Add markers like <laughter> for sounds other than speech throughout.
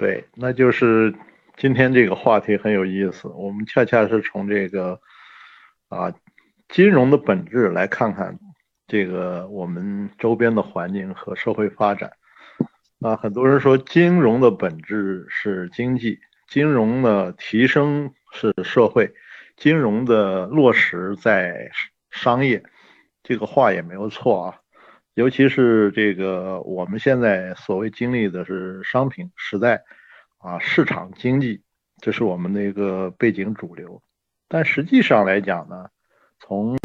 对，那就是今天这个话题很有意思。我们恰恰是从这个啊金融的本质来看看这个我们周边的环境和社会发展。啊，很多人说金融的本质是经济，金融的提升是社会，金融的落实在商业。这个话也没有错啊。尤其是这个，我们现在所谓经历的是商品时代，啊，市场经济，这是我们的一个背景主流。但实际上来讲呢，从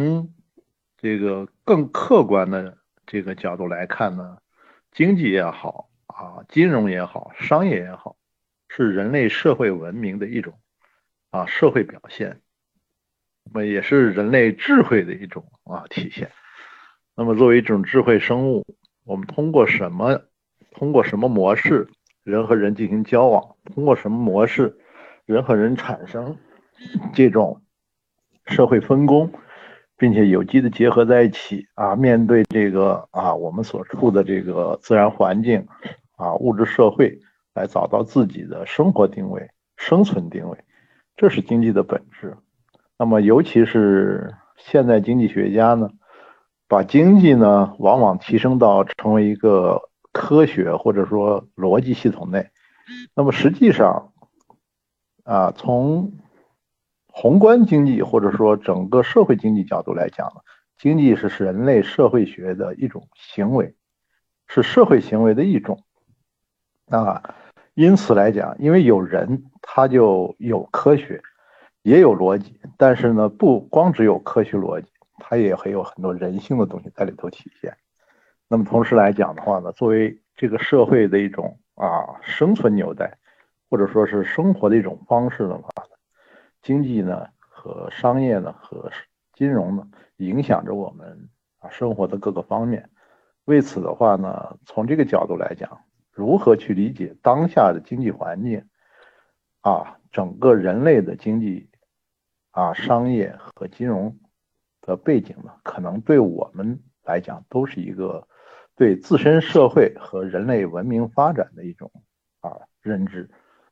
这个更客观的这个角度来看呢，经济也好啊，金融也好，商业也好，是人类社会文明的一种啊社会表现，那么也是人类智慧的一种啊体现。那么，作为一种智慧生物，我们通过什么？通过什么模式，人和人进行交往？通过什么模式，人和人产生这种社会分工，并且有机的结合在一起啊？面对这个啊，我们所处的这个自然环境啊，物质社会，来找到自己的生活定位、生存定位，这是经济的本质。那么，尤其是现代经济学家呢？把经济呢，往往提升到成为一个科学或者说逻辑系统内。那么实际上，啊，从宏观经济或者说整个社会经济角度来讲呢，经济是人类社会学的一种行为，是社会行为的一种。啊，因此来讲，因为有人，他就有科学，也有逻辑，但是呢，不光只有科学逻辑。它也会有很多人性的东西在里头体现。那么同时来讲的话呢，作为这个社会的一种啊生存纽带，或者说是生活的一种方式的话，经济呢和商业呢和金融呢，影响着我们啊生活的各个方面。为此的话呢，从这个角度来讲，如何去理解当下的经济环境啊，整个人类的经济啊商业和金融。的背景呢，可能对我们来讲都是一个对自身社会和人类文明发展的一种啊认知。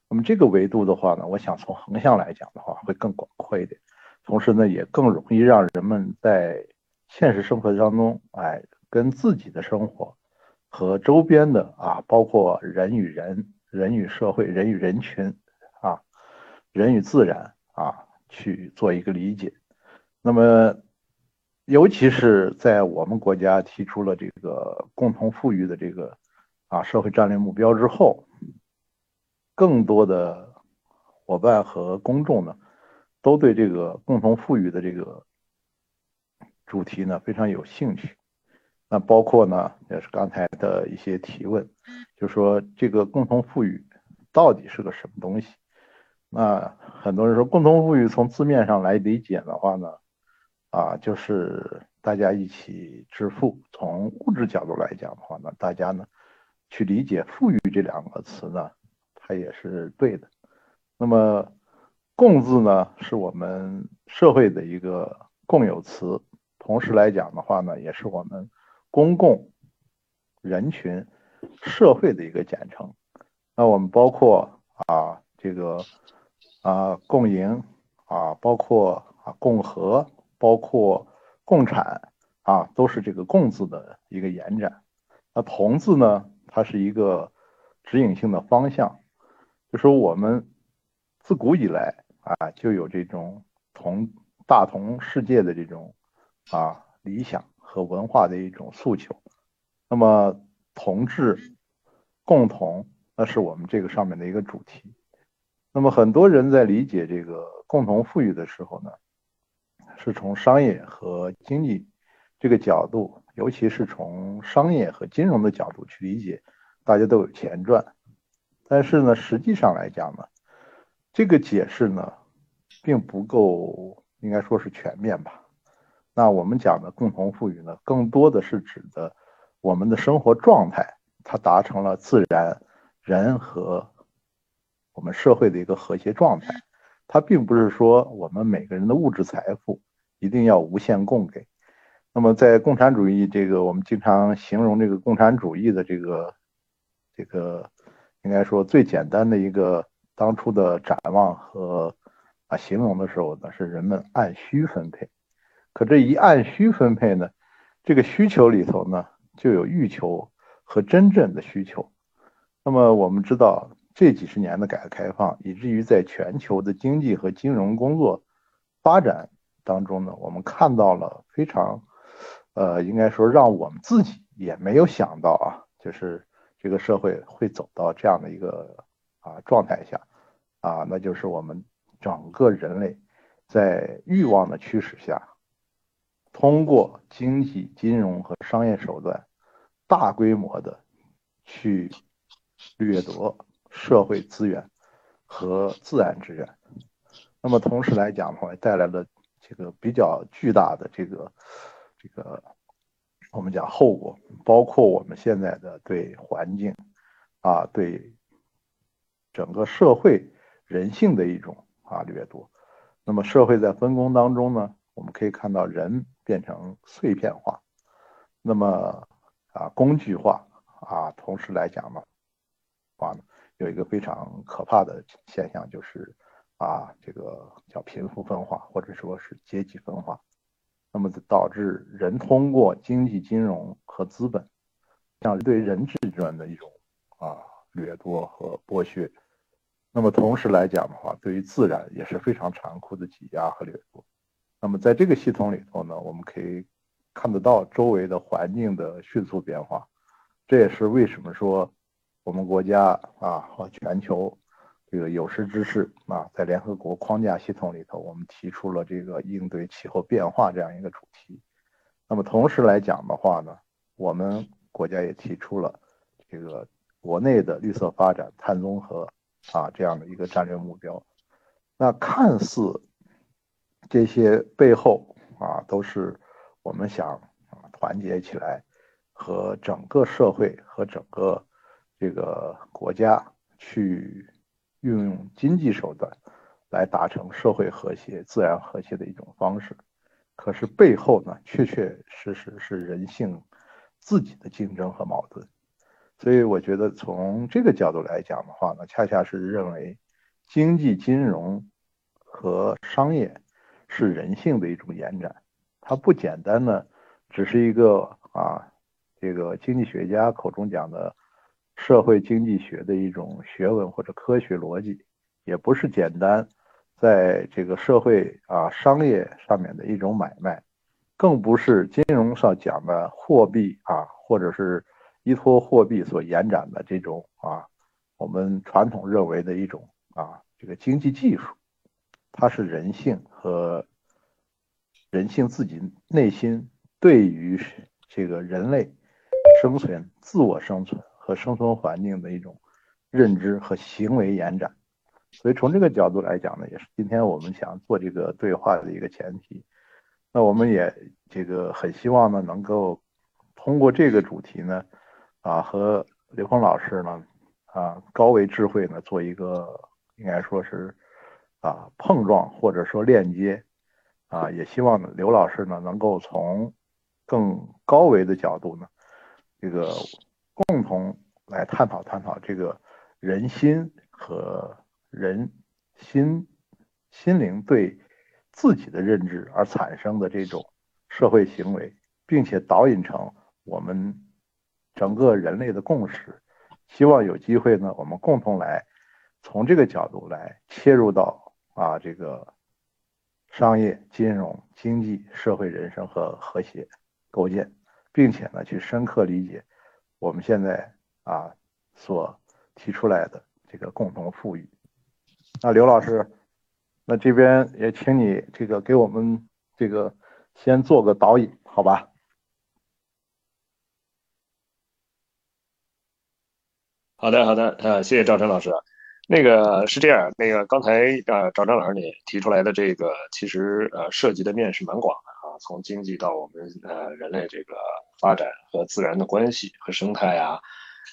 那么这个维度的话呢，我想从横向来讲的话会更广阔一点，同时呢也更容易让人们在现实生活当中，哎，跟自己的生活和周边的啊，包括人与人、人与社会、人与人群啊、人与自然啊去做一个理解。那么。尤其是在我们国家提出了这个共同富裕的这个啊社会战略目标之后，更多的伙伴和公众呢，都对这个共同富裕的这个主题呢非常有兴趣。那包括呢，也是刚才的一些提问，就说这个共同富裕到底是个什么东西？那很多人说，共同富裕从字面上来理解的话呢？啊，就是大家一起致富。从物质角度来讲的话呢，大家呢去理解“富裕”这两个词呢，它也是对的。那么“共”字呢，是我们社会的一个共有词，同时来讲的话呢，也是我们公共人群社会的一个简称。那我们包括啊，这个啊共赢啊，包括啊共和。包括共产啊，都是这个“共”字的一个延展。那“同”字呢，它是一个指引性的方向，就说我们自古以来啊，就有这种同大同世界的这种啊理想和文化的一种诉求。那么同志、共同，那是我们这个上面的一个主题。那么很多人在理解这个共同富裕的时候呢？是从商业和经济这个角度，尤其是从商业和金融的角度去理解，大家都有钱赚。但是呢，实际上来讲呢，这个解释呢，并不够，应该说是全面吧。那我们讲的共同富裕呢，更多的是指的我们的生活状态，它达成了自然人和我们社会的一个和谐状态。它并不是说我们每个人的物质财富。一定要无限供给。那么，在共产主义这个，我们经常形容这个共产主义的这个这个应该说最简单的一个当初的展望和啊形容的时候呢，是人们按需分配。可这一按需分配呢，这个需求里头呢，就有欲求和真正的需求。那么我们知道，这几十年的改革开放，以至于在全球的经济和金融工作发展当中呢，我们看到了非常，呃，应该说让我们自己也没有想到啊，就是这个社会会走到这样的一个啊状态下，啊，那就是我们整个人类在欲望的驱使下。通过经济、金融和商业手段，大规模的去掠夺社会资源和自然资源，那么同时来讲的话，带来了这个比较巨大的这个这个我们讲后果，包括我们现在的对环境啊，对整个社会人性的一种啊掠夺。那么社会在分工当中呢，我们可以看到人。变成碎片化，那么啊工具化啊，同时来讲呢，话呢有一个非常可怕的现象，就是啊这个叫贫富分化，或者说是阶级分化，那么导致人通过经济、金融和资本，像对人质间的一种啊掠夺和剥削，那么同时来讲的话，对于自然也是非常残酷的挤压和掠夺。那么在这个系统里头呢，我们可以看得到周围的环境的迅速变化，这也是为什么说我们国家啊和全球这个有识之士啊，在联合国框架系统里头，我们提出了这个应对气候变化这样一个主题。那么同时来讲的话呢，我们国家也提出了这个国内的绿色发展、碳中和啊这样的一个战略目标。那看似。这些背后啊，都是我们想啊团结起来，和整个社会和整个这个国家去运用经济手段来达成社会和谐、自然和谐的一种方式。可是背后呢，确确实实是人性自己的竞争和矛盾。所以我觉得从这个角度来讲的话呢，恰恰是认为经济、金融和商业。是人性的一种延展，它不简单呢只是一个啊，这个经济学家口中讲的社会经济学的一种学问或者科学逻辑，也不是简单在这个社会啊商业上面的一种买卖，更不是金融上讲的货币啊，或者是依托货币所延展的这种啊，我们传统认为的一种啊这个经济技术。它是人性和人性自己内心对于这个人类生存、自我生存和生存环境的一种认知和行为延展。所以从这个角度来讲呢，也是今天我们想做这个对话的一个前提。那我们也这个很希望呢，能够通过这个主题呢，啊，和刘峰老师呢，啊，高维智慧呢，做一个应该说是。啊，碰撞或者说链接，啊，也希望呢，刘老师呢能够从更高维的角度呢，这个共同来探讨探讨这个人心和人心心灵对自己的认知而产生的这种社会行为，并且导引成我们整个人类的共识。希望有机会呢，我们共同来从这个角度来切入到。啊，这个商业、金融、经济、社会、人生和和谐构建，并且呢，去深刻理解我们现在啊所提出来的这个共同富裕。那刘老师，那这边也请你这个给我们这个先做个导引，好吧？好的，好的，呃，谢谢赵晨老师。那个是这样，那个刚才呃赵章老师你提出来的这个，其实呃涉及的面是蛮广的从经济到我们呃人类这个发展和自然的关系和生态啊，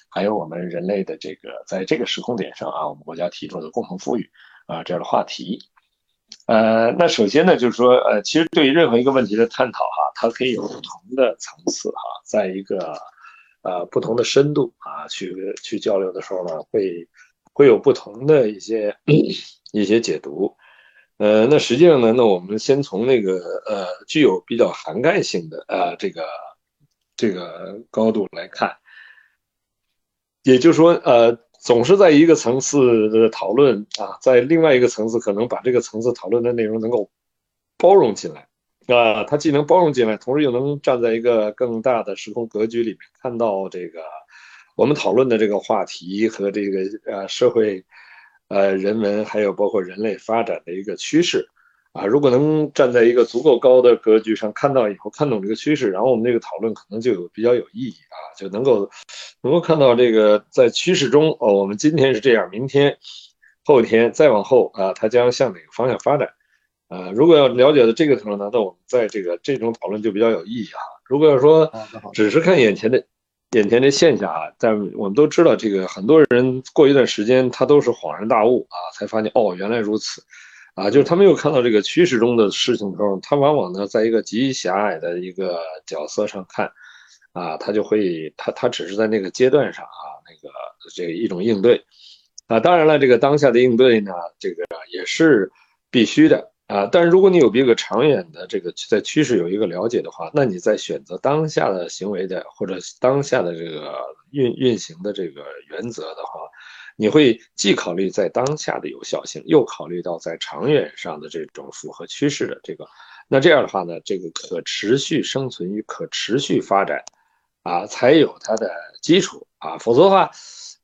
还有我们人类的这个在这个时空点上啊，我们国家提出的共同富裕啊这样的话题。呃，那首先呢，就是说呃，其实对于任何一个问题的探讨哈，它可以有不同的层次哈，在一个呃不同的深度啊去去交流的时候呢，会会有不同的一些 <coughs> 一些解读。呃，那实际上呢，那我们先从那个呃具有比较涵盖性的呃这个这个高度来看，也就是说，呃，总是在一个层次的讨论啊，在另外一个层次可能把这个层次讨论的内容能够包容进来啊，它既能包容进来，同时又能站在一个更大的时空格局里面看到这个我们讨论的这个话题和这个呃社会。呃，人文还有包括人类发展的一个趋势，啊，如果能站在一个足够高的格局上看到以后，看懂这个趋势，然后我们这个讨论可能就有比较有意义啊，就能够能够看到这个在趋势中哦，我们今天是这样，明天、后天再往后啊，它将向哪个方向发展？啊，如果要了解的这个时候呢，那我们在这个这种讨论就比较有意义啊。如果要说只是看眼前的。眼前的现象啊，在我们都知道，这个很多人过一段时间，他都是恍然大悟啊，才发现哦，原来如此，啊，就是他没有看到这个趋势中的事情的时候，他往往呢，在一个极狭隘的一个角色上看，啊，他就会他他只是在那个阶段上啊，那个这一种应对，啊，当然了，这个当下的应对呢，这个也是必须的。啊，但是如果你有比个长远的这个在趋势有一个了解的话，那你在选择当下的行为的或者当下的这个运运行的这个原则的话，你会既考虑在当下的有效性，又考虑到在长远上的这种符合趋势的这个，那这样的话呢，这个可持续生存与可持续发展，啊，才有它的基础啊，否则的话，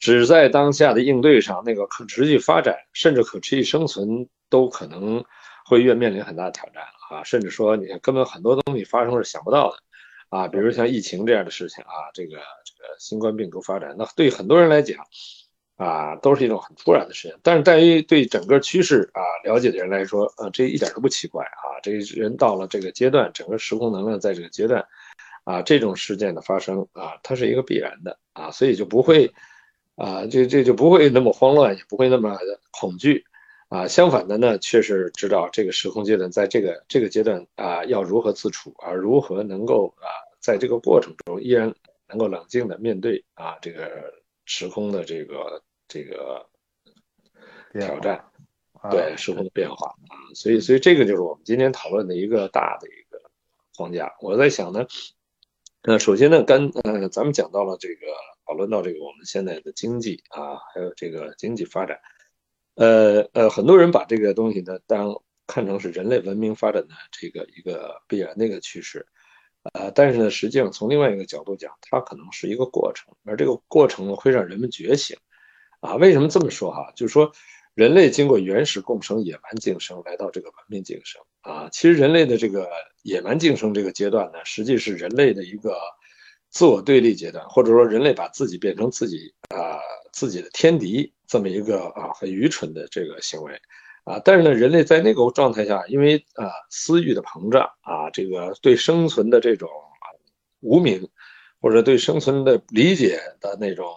只在当下的应对上，那个可持续发展甚至可持续生存都可能。会越面临很大的挑战啊，甚至说你根本很多东西发生是想不到的啊，比如像疫情这样的事情啊，这个这个新冠病毒发展，那对很多人来讲啊，都是一种很突然的事情。但是在于对整个趋势啊了解的人来说，呃，这一点都不奇怪啊。这人到了这个阶段，整个时空能量在这个阶段啊，这种事件的发生啊，它是一个必然的啊，所以就不会啊，这这就不会那么慌乱，也不会那么恐惧。啊，相反的呢，却是知道这个时空阶段，在这个这个阶段啊，要如何自处，而如何能够啊，在这个过程中依然能够冷静的面对啊，这个时空的这个这个挑战，对时空的变化啊，所以所以这个就是我们今天讨论的一个大的一个框架。我在想呢，呃，首先呢，刚呃，咱们讲到了这个讨论到这个我们现在的经济啊，还有这个经济发展。呃呃，很多人把这个东西呢当看成是人类文明发展的这个一个必然的一个趋势，呃，但是呢，实际上从另外一个角度讲，它可能是一个过程，而这个过程呢会让人们觉醒，啊，为什么这么说哈？就是说，人类经过原始共生、野蛮竞争，来到这个文明竞争啊，其实人类的这个野蛮竞争这个阶段呢，实际是人类的一个自我对立阶段，或者说人类把自己变成自己啊自己的天敌。这么一个啊很愚蠢的这个行为，啊，但是呢，人类在那个状态下，因为啊私欲的膨胀啊，这个对生存的这种无名，或者对生存的理解的那种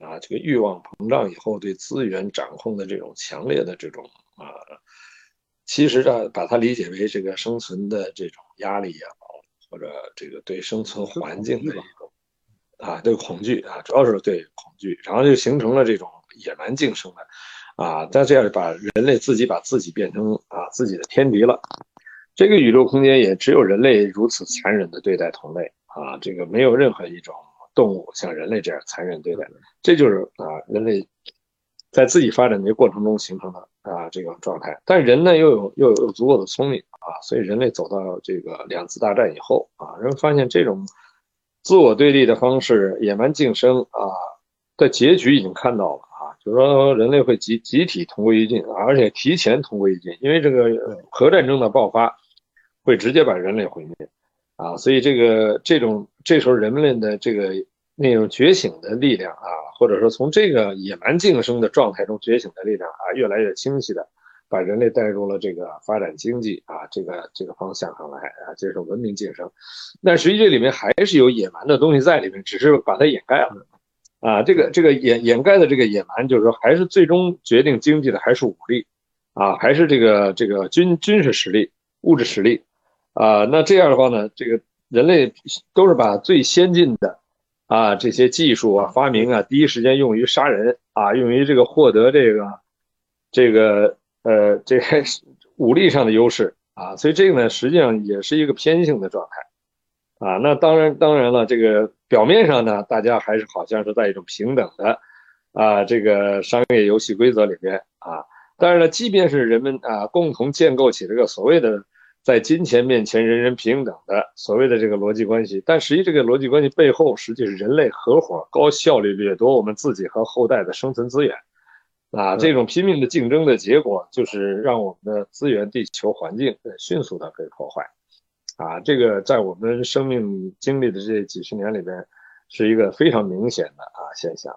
啊这个欲望膨胀以后，对资源掌控的这种强烈的这种啊，其实呢，把它理解为这个生存的这种压力也好，或者这个对生存环境的一种啊对恐惧啊，主要是对恐惧，然后就形成了这种。野蛮竞争的，啊，但这样把人类自己把自己变成啊自己的天敌了。这个宇宙空间也只有人类如此残忍的对待同类啊，这个没有任何一种动物像人类这样残忍对待。这就是啊人类在自己发展的过程中形成的啊这种状态。但人呢又有又有足够的聪明啊，所以人类走到这个两次大战以后啊，人们发现这种自我对立的方式、野蛮竞争啊的结局已经看到了。就是说，人类会集集体同归于尽，而且提前同归于尽，因为这个核战争的爆发会直接把人类毁灭啊！所以这个这种这时候人们的这个那种觉醒的力量啊，或者说从这个野蛮竞争的状态中觉醒的力量啊，越来越清晰的把人类带入了这个发展经济啊这个这个方向上来啊，接受文明晋升。但实际这里面还是有野蛮的东西在里面，只是把它掩盖了。啊，这个这个掩掩盖的这个野蛮，就是说，还是最终决定经济的还是武力，啊，还是这个这个军军事实力、物质实力，啊，那这样的话呢，这个人类都是把最先进的，啊这些技术啊发明啊，第一时间用于杀人啊，用于这个获得这个这个呃这个 <laughs> 武力上的优势啊，所以这个呢实际上也是一个偏性的状态啊。那当然当然了，这个表面上呢，大家还是好像是在一种平等的啊这个商业游戏规则里面啊。但是呢，即便是人们啊共同建构起这个所谓的在金钱面前人人平等的所谓的这个逻辑关系，但实际这个逻辑关系背后，实际是人类合伙高效率掠夺我们自己和后代的生存资源，啊，这种拼命的竞争的结果，就是让我们的资源、地球环境迅速的被破坏，啊，这个在我们生命经历的这几十年里边，是一个非常明显的啊现象。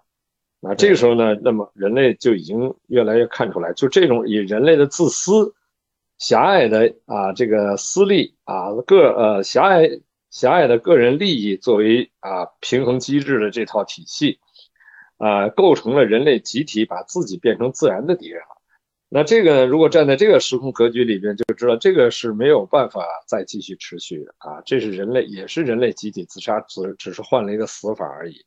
那这个时候呢，那么人类就已经越来越看出来，就这种以人类的自私、狭隘的啊这个私利啊个呃狭隘狭隘的个人利益作为啊平衡机制的这套体系，啊构成了人类集体把自己变成自然的敌人了。那这个如果站在这个时空格局里边，就知道这个是没有办法再继续持续的啊。这是人类也是人类集体自杀，只只是换了一个死法而已。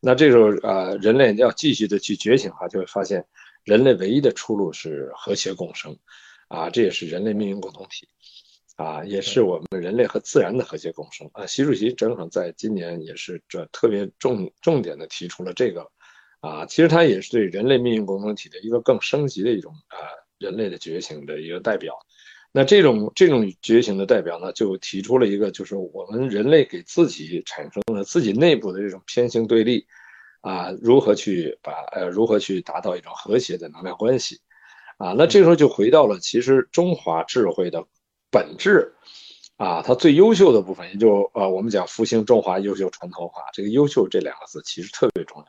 那这时候，呃，人类要继续的去觉醒的话，就会发现，人类唯一的出路是和谐共生，啊，这也是人类命运共同体，啊，也是我们人类和自然的和谐共生。啊，习主席正好在今年也是这特别重重点的提出了这个，啊，其实它也是对人类命运共同体的一个更升级的一种啊人类的觉醒的一个代表。那这种这种觉醒的代表呢，就提出了一个，就是我们人类给自己产生了自己内部的这种偏性对立，啊，如何去把呃如何去达到一种和谐的能量关系，啊，那这时候就回到了其实中华智慧的本质，啊，它最优秀的部分，也就呃我们讲复兴中华优秀传统文化，这个优秀这两个字其实特别重要。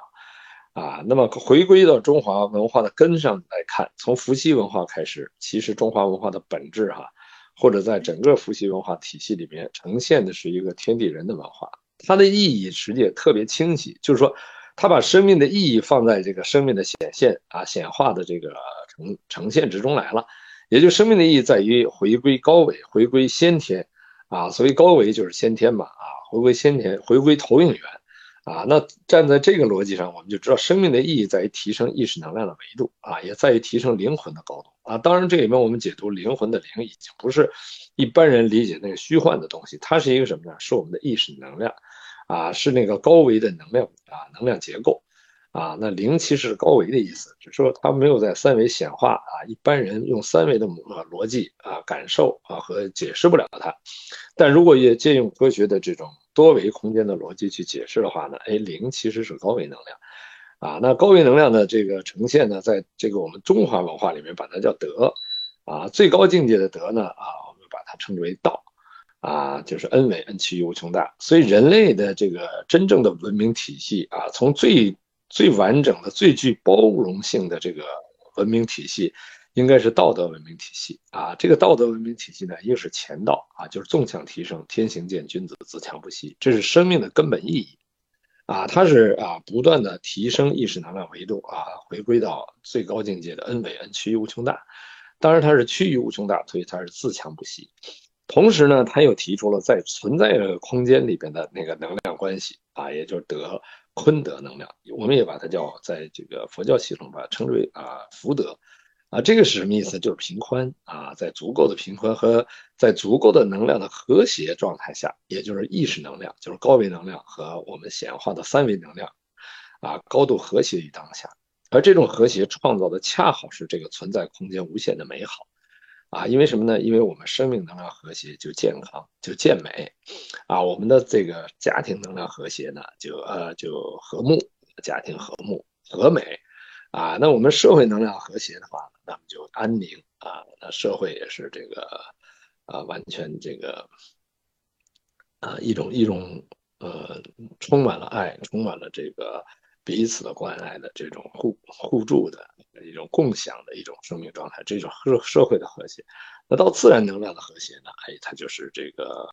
啊，那么回归到中华文化的根上来看，从伏羲文化开始，其实中华文化的本质哈，或者在整个伏羲文化体系里面呈现的是一个天地人的文化，它的意义实际也特别清晰，就是说，它把生命的意义放在这个生命的显现啊显化的这个呈呈现之中来了，也就生命的意义在于回归高维，回归先天，啊，所谓高维就是先天嘛，啊，回归先天，回归投影源。啊，那站在这个逻辑上，我们就知道生命的意义在于提升意识能量的维度啊，也在于提升灵魂的高度啊。当然，这里面我们解读灵魂的灵，已经不是一般人理解那个虚幻的东西，它是一个什么呢？是我们的意识能量啊，是那个高维的能量啊，能量结构啊。那灵其实是高维的意思，只是说它没有在三维显化啊，一般人用三维的逻辑啊感受啊和解释不了它。但如果也借用科学的这种。多维空间的逻辑去解释的话呢，哎，零其实是高维能量，啊，那高维能量的这个呈现呢，在这个我们中华文化里面把它叫德，啊，最高境界的德呢，啊，我们把它称之为道，啊，就是 n 维 n 趋于无穷大，所以人类的这个真正的文明体系啊，从最最完整的、最具包容性的这个文明体系。应该是道德文明体系啊，这个道德文明体系呢，又是前道啊，就是纵向提升，天行健，君子自强不息，这是生命的根本意义啊，它是啊，不断的提升意识能量维度啊，回归到最高境界的 n 维 n 趋于无穷大，当然它是趋于无穷大，所以它是自强不息。同时呢，他又提出了在存在的空间里边的那个能量关系啊，也就是德坤德能量，我们也把它叫在这个佛教系统把它称之为啊福德。啊，这个是什么意思？就是平宽啊，在足够的平宽和在足够的能量的和谐状态下，也就是意识能量，就是高维能量和我们显化的三维能量，啊，高度和谐于当下。而这种和谐创造的恰好是这个存在空间无限的美好，啊，因为什么呢？因为我们生命能量和谐就健康就健美，啊，我们的这个家庭能量和谐呢就呃就和睦，家庭和睦和美。啊，那我们社会能量和谐的话，那么就安宁啊，那社会也是这个啊，完全这个啊一种一种呃，充满了爱，充满了这个彼此的关爱的这种互互助的一种共享的一种生命状态，这种社社会的和谐。那到自然能量的和谐呢？哎，它就是这个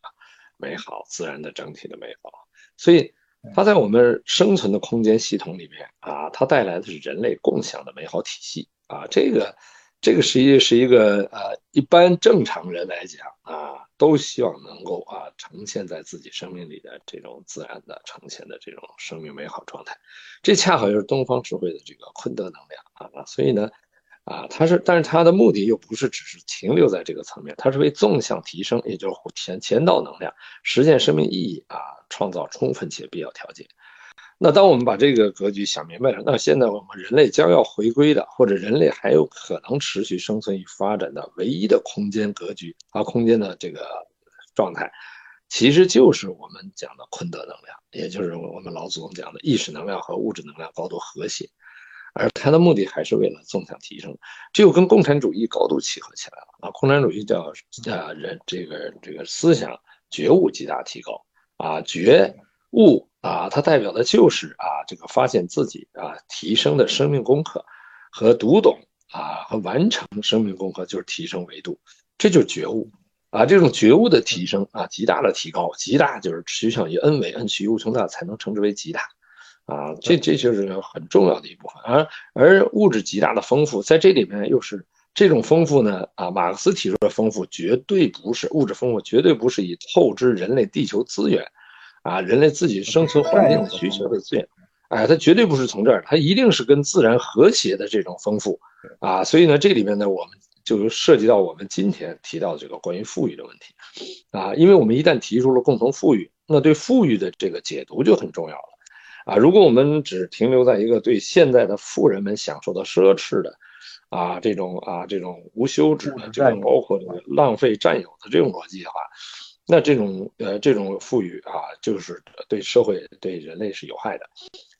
美好自然的整体的美好，所以。它在我们生存的空间系统里面啊，它带来的是人类共享的美好体系啊。这个，这个实际是一个呃，一般正常人来讲啊，都希望能够啊呈现在自己生命里的这种自然的呈现的这种生命美好状态。这恰好就是东方智慧的这个坤德能量啊，所以呢，啊，它是，但是它的目的又不是只是停留在这个层面，它是为纵向提升，也就是前前导能量，实现生命意义啊，创造充分且必要条件。那当我们把这个格局想明白了，那现在我们人类将要回归的，或者人类还有可能持续生存与发展的唯一的空间格局啊，空间的这个状态，其实就是我们讲的坤德能量，也就是我们老祖宗讲的意识能量和物质能量高度和谐，而它的目的还是为了纵向提升，这又跟共产主义高度契合起来了啊！共产主义叫啊人这个这个思想觉悟极大提高啊觉悟。啊，它代表的就是啊，这个发现自己啊，提升的生命功课和读懂啊，和完成生命功课，就是提升维度，这就是觉悟啊。这种觉悟的提升啊，极大的提高，极大就是趋向于 n 为 n 趋于无穷大，才能称之为极大啊。这这就是很重要的一部分。而而物质极大的丰富，在这里面又是这种丰富呢啊，马克思提出的丰富绝对不是物质丰富，绝对不是以透支人类地球资源。啊，人类自己生存环境的需求的资源，哎，它绝对不是从这儿，它一定是跟自然和谐的这种丰富，啊，所以呢，这里面呢，我们就涉及到我们今天提到这个关于富裕的问题，啊，因为我们一旦提出了共同富裕，那对富裕的这个解读就很重要了，啊，如果我们只停留在一个对现在的富人们享受的奢侈的，啊，这种啊这种无休止的这种包括这个浪费占有的这种逻辑的话。那这种呃这种富裕啊，就是对社会对人类是有害的，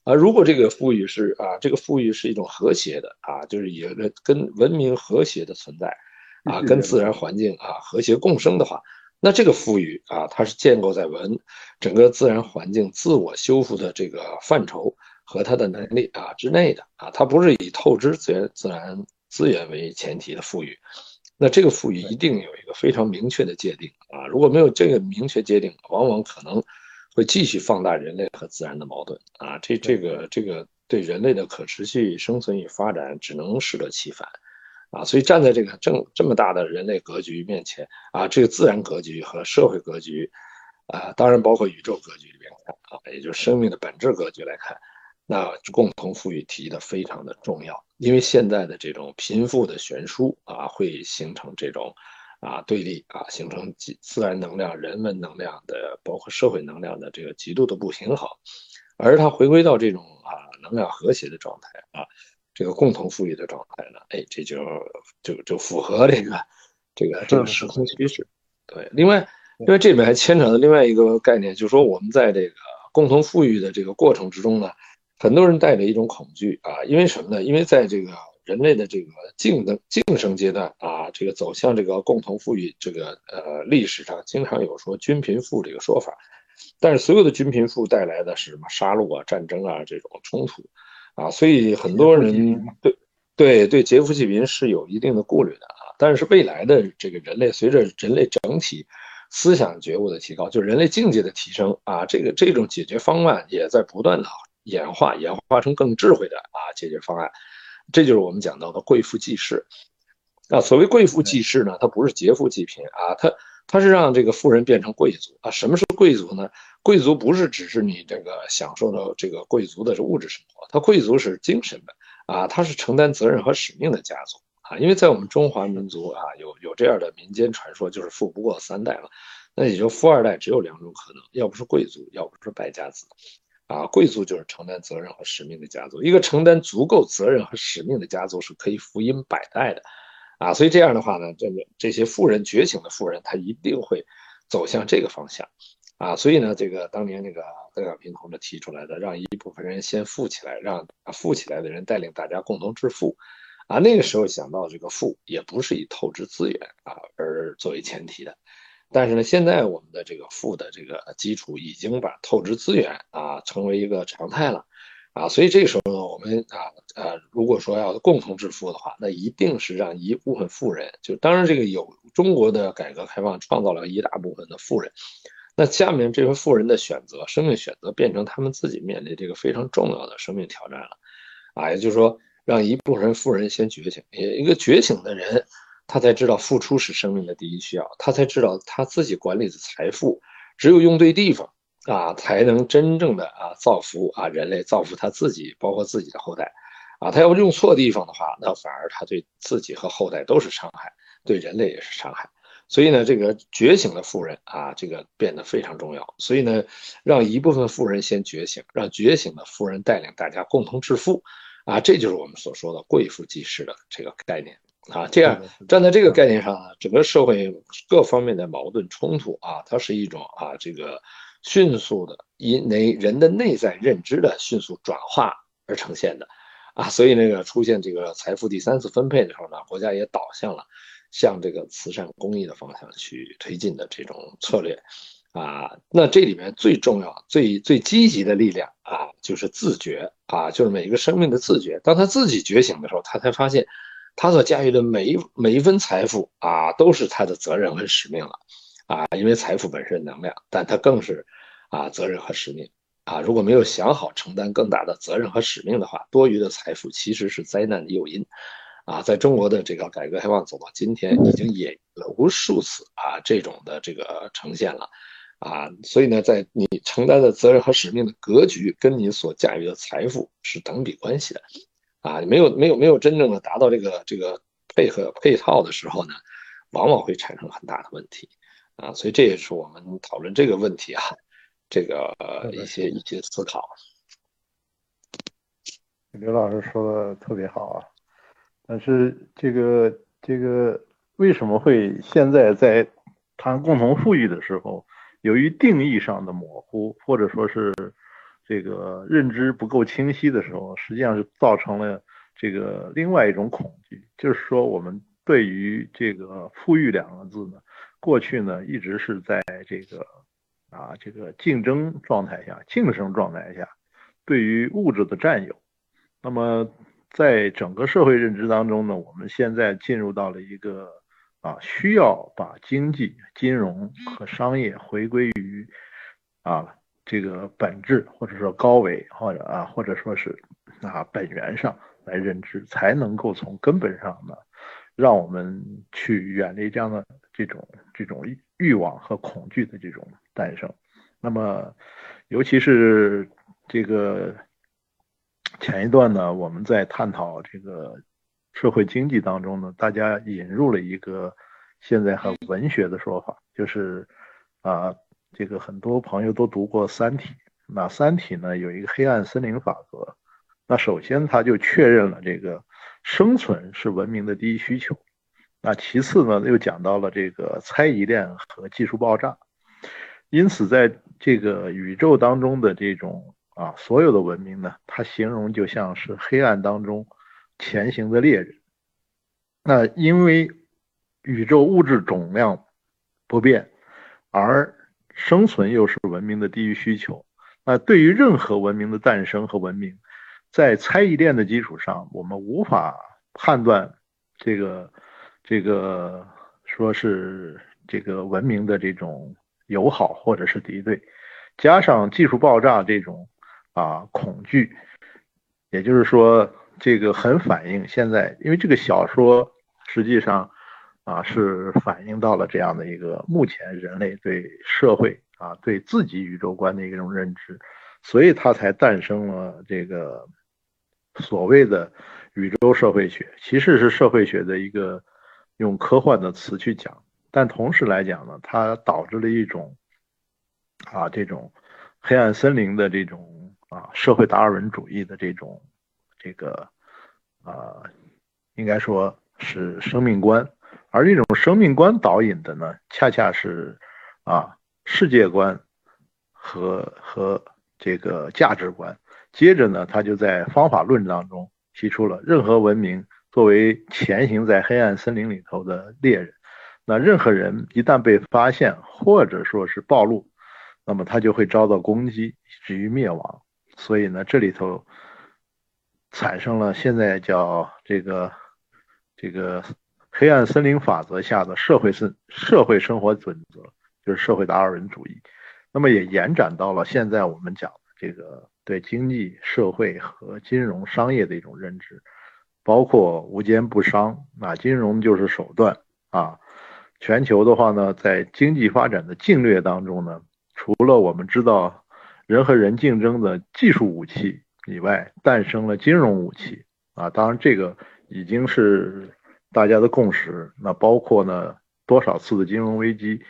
啊，如果这个富裕是啊这个富裕是一种和谐的啊，就是也跟文明和谐的存在，啊，跟自然环境啊和谐共生的话，那这个富裕啊，它是建构在文整个自然环境自我修复的这个范畴和它的能力啊之内的啊，它不是以透支资源自然资源为前提的富裕。那这个富裕一定有一个非常明确的界定啊！如果没有这个明确界定，往往可能会继续放大人类和自然的矛盾啊！这这个这个对人类的可持续生存与发展只能适得其反啊！所以站在这个正这么大的人类格局面前啊，这个自然格局和社会格局啊，当然包括宇宙格局里面看啊，也就是生命的本质格局来看。那共同富裕提的非常的重要，因为现在的这种贫富的悬殊啊，会形成这种啊对立啊，形成自自然能量、人文能量的，包括社会能量的这个极度的不平衡，而它回归到这种啊能量和谐的状态啊，这个共同富裕的状态呢，哎，这就就就符合这个这个这个时空趋势。对，另外，因为这里面还牵扯到另外一个概念，就是说我们在这个共同富裕的这个过程之中呢。很多人带着一种恐惧啊，因为什么呢？因为在这个人类的这个竞的竞争阶段啊，这个走向这个共同富裕，这个呃历史上经常有说均贫富这个说法，但是所有的均贫富带来的是什么？杀戮啊、战争啊这种冲突啊，所以很多人对对对劫富济贫是有一定的顾虑的啊。但是未来的这个人类随着人类整体思想觉悟的提高，就是人类境界的提升啊，这个这种解决方案也在不断的。演化演化成更智慧的啊解决方案，这就是我们讲到的贵富济世。啊，所谓贵富济世呢，它不是劫富济贫啊，它它是让这个富人变成贵族啊。什么是贵族呢？贵族不是只是你这个享受的这个贵族的物质生活，它贵族是精神的啊，它是承担责任和使命的家族啊。因为在我们中华民族啊，有有这样的民间传说，就是富不过三代了，那也就富二代只有两种可能，要不是贵族，要不是败家子。啊，贵族就是承担责任和使命的家族。一个承担足够责任和使命的家族是可以福音百代的，啊，所以这样的话呢，这个这些富人觉醒的富人，他一定会走向这个方向，啊，所以呢，这个当年那个邓小平同志提出来的，让一部分人先富起来，让富起来的人带领大家共同致富，啊，那个时候想到这个富也不是以透支资源啊而作为前提的。但是呢，现在我们的这个富的这个基础已经把透支资源啊成为一个常态了，啊，所以这个时候呢，我们啊呃，如果说要共同致富的话，那一定是让一部分富人，就当然这个有中国的改革开放创造了一大部分的富人，那下面这些富人的选择，生命选择变成他们自己面临这个非常重要的生命挑战了，啊，也就是说让一部分富人先觉醒。一个觉醒的人，他才知道付出是生命的第一需要，他才知道他自己管理的财富，只有用对地方啊，才能真正的啊造福啊人类，造福他自己，包括自己的后代。啊，他要用错地方的话，那反而他对自己和后代都是伤害，对人类也是伤害。所以呢，这个觉醒的富人啊，这个变得非常重要。所以呢，让一部分富人先觉醒，让觉醒的富人带领大家共同致富，啊，这就是我们所说的贵妇济世的这个概念啊。这样站在这个概念上呢，整个社会各方面的矛盾冲突啊，它是一种啊，这个迅速的因为人的内在认知的迅速转化而呈现的。啊，所以那个出现这个财富第三次分配的时候呢，国家也导向了向这个慈善公益的方向去推进的这种策略，啊，那这里面最重要、最最积极的力量啊，就是自觉啊，就是每一个生命的自觉。当他自己觉醒的时候，他才发现他所驾驭的每一每一分财富啊，都是他的责任和使命了，啊，因为财富本身能量，但它更是啊责任和使命。啊，如果没有想好承担更大的责任和使命的话，多余的财富其实是灾难的诱因。啊，在中国的这个改革开放走到今天，已经演了无数次啊这种的这个呈现了。啊，所以呢，在你承担的责任和使命的格局，跟你所驾驭的财富是等比关系的。啊，没有没有没有真正的达到这个这个配合配套的时候呢，往往会产生很大的问题。啊，所以这也是我们讨论这个问题啊。这个一些一些思考，刘老师说的特别好啊。但是这个这个为什么会现在在谈共同富裕的时候，由于定义上的模糊，或者说是这个认知不够清晰的时候，实际上是造成了这个另外一种恐惧，就是说我们对于这个富裕两个字呢，过去呢一直是在这个。啊，这个竞争状态下，竞争状态下，对于物质的占有，那么在整个社会认知当中呢，我们现在进入到了一个啊，需要把经济、金融和商业回归于啊这个本质，或者说高维，或者啊，或者说是啊本源上来认知，才能够从根本上呢，让我们去远离这样的这种这种欲望和恐惧的这种。诞生，那么，尤其是这个前一段呢，我们在探讨这个社会经济当中呢，大家引入了一个现在很文学的说法，就是啊，这个很多朋友都读过《三体》，那《三体》呢有一个黑暗森林法则，那首先他就确认了这个生存是文明的第一需求，那其次呢又讲到了这个猜疑链和技术爆炸。因此，在这个宇宙当中的这种啊，所有的文明呢，它形容就像是黑暗当中前行的猎人。那因为宇宙物质总量不变，而生存又是文明的第一需求。那对于任何文明的诞生和文明，在猜疑链的基础上，我们无法判断这个这个说是这个文明的这种。友好或者是敌对，加上技术爆炸这种啊恐惧，也就是说，这个很反映现在，因为这个小说实际上啊是反映到了这样的一个目前人类对社会啊对自己宇宙观的一种认知，所以它才诞生了这个所谓的宇宙社会学，其实是社会学的一个用科幻的词去讲。但同时来讲呢，它导致了一种啊这种黑暗森林的这种啊社会达尔文主义的这种这个啊应该说是生命观，而这种生命观导引的呢，恰恰是啊世界观和和这个价值观。接着呢，他就在方法论当中提出了，任何文明作为潜行在黑暗森林里头的猎人。那任何人一旦被发现或者说是暴露，那么他就会遭到攻击，以至于灭亡。所以呢，这里头产生了现在叫这个这个黑暗森林法则下的社会生社会生活准则，就是社会达尔文主义。那么也延展到了现在我们讲的这个对经济社会和金融商业的一种认知。包括无奸不商，那金融就是手段啊。全球的话呢，在经济发展的竞略当中呢，除了我们知道人和人竞争的技术武器以外，诞生了金融武器啊。当然，这个已经是大家的共识。那包括呢，多少次的金融危机，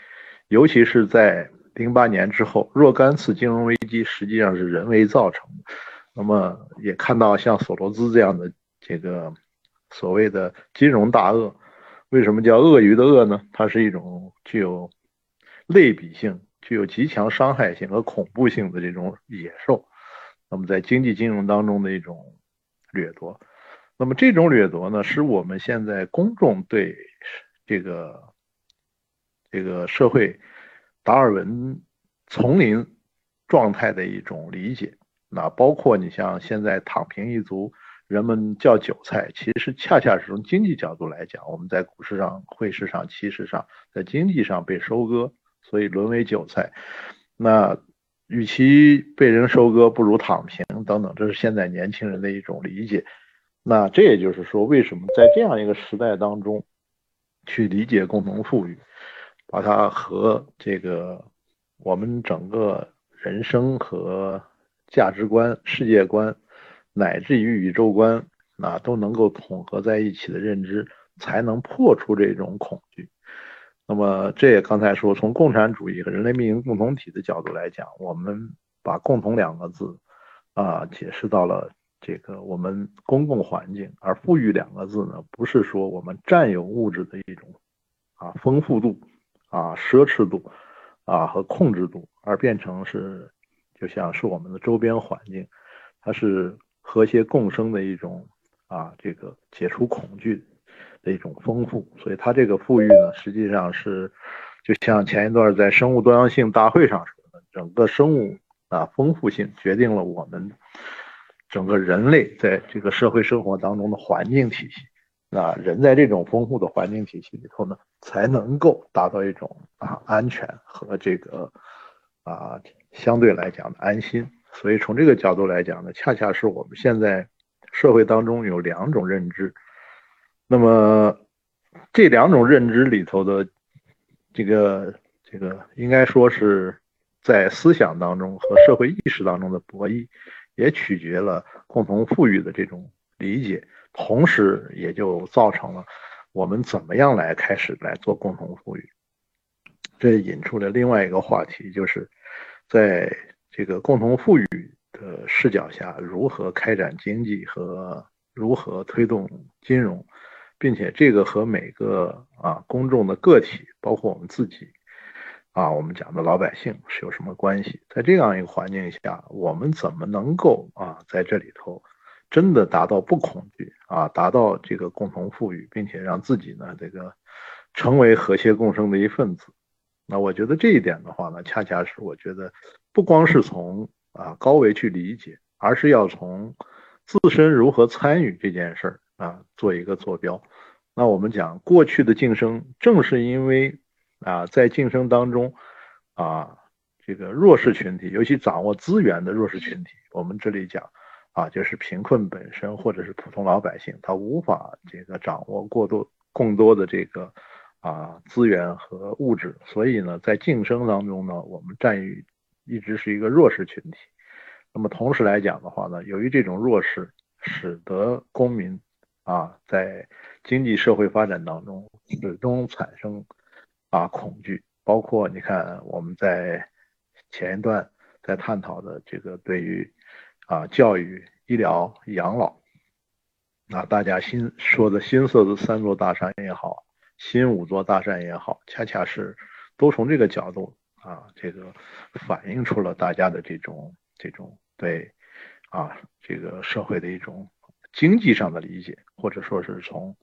尤其是在零八年之后，若干次金融危机实际上是人为造成的。那么也看到像索罗斯这样的这个所谓的金融大鳄。为什么叫鳄鱼的鳄呢？它是一种具有类比性、具有极强伤害性和恐怖性的这种野兽。那么在经济金融当中的一种掠夺，那么这种掠夺呢，是我们现在公众对这个这个社会达尔文丛林状态的一种理解。那包括你像现在躺平一族。人们叫韭菜，其实恰恰是从经济角度来讲，我们在股市上、汇市上、期市上，在经济上被收割，所以沦为韭菜。那与其被人收割，不如躺平等等，这是现在年轻人的一种理解。那这也就是说，为什么在这样一个时代当中，去理解共同富裕，把它和这个我们整个人生和价值观、世界观。乃至于宇宙观啊都能够统合在一起的认知，才能破除这种恐惧。那么，这也刚才说，从共产主义和人类命运共同体的角度来讲，我们把“共同”两个字啊解释到了这个我们公共环境，而“富裕”两个字呢，不是说我们占有物质的一种啊丰富度啊奢侈度啊和控制度，而变成是就像是我们的周边环境，它是。和谐共生的一种啊，这个解除恐惧的一种丰富，所以它这个富裕呢，实际上是就像前一段在生物多样性大会上说的，整个生物啊丰富性决定了我们整个人类在这个社会生活当中的环境体系。那人在这种丰富的环境体系里头呢，才能够达到一种啊安全和这个啊相对来讲的安心。所以从这个角度来讲呢，恰恰是我们现在社会当中有两种认知。那么这两种认知里头的这个这个，应该说是在思想当中和社会意识当中的博弈，也取决了共同富裕的这种理解，同时也就造成了我们怎么样来开始来做共同富裕。这引出了另外一个话题，就是在。这个共同富裕的视角下，如何开展经济和如何推动金融，并且这个和每个啊公众的个体，包括我们自己啊，我们讲的老百姓是有什么关系？在这样一个环境下，我们怎么能够啊在这里头真的达到不恐惧啊，达到这个共同富裕，并且让自己呢这个成为和谐共生的一份子？那我觉得这一点的话呢，恰恰是我觉得。不光是从啊高维去理解，而是要从自身如何参与这件事儿啊做一个坐标。那我们讲过去的晋升，正是因为啊在晋升当中啊这个弱势群体，尤其掌握资源的弱势群体，我们这里讲啊就是贫困本身或者是普通老百姓，他无法这个掌握过多更多的这个啊资源和物质，所以呢在晋升当中呢，我们占于。一直是一个弱势群体，那么同时来讲的话呢，由于这种弱势，使得公民啊在经济社会发展当中始终产生啊恐惧，包括你看我们在前一段在探讨的这个对于啊教育、医疗、养老，啊大家新说的新色的三座大山也好，新五座大山也好，恰恰是都从这个角度。啊，这个反映出了大家的这种这种对啊这个社会的一种经济上的理解，或者说是从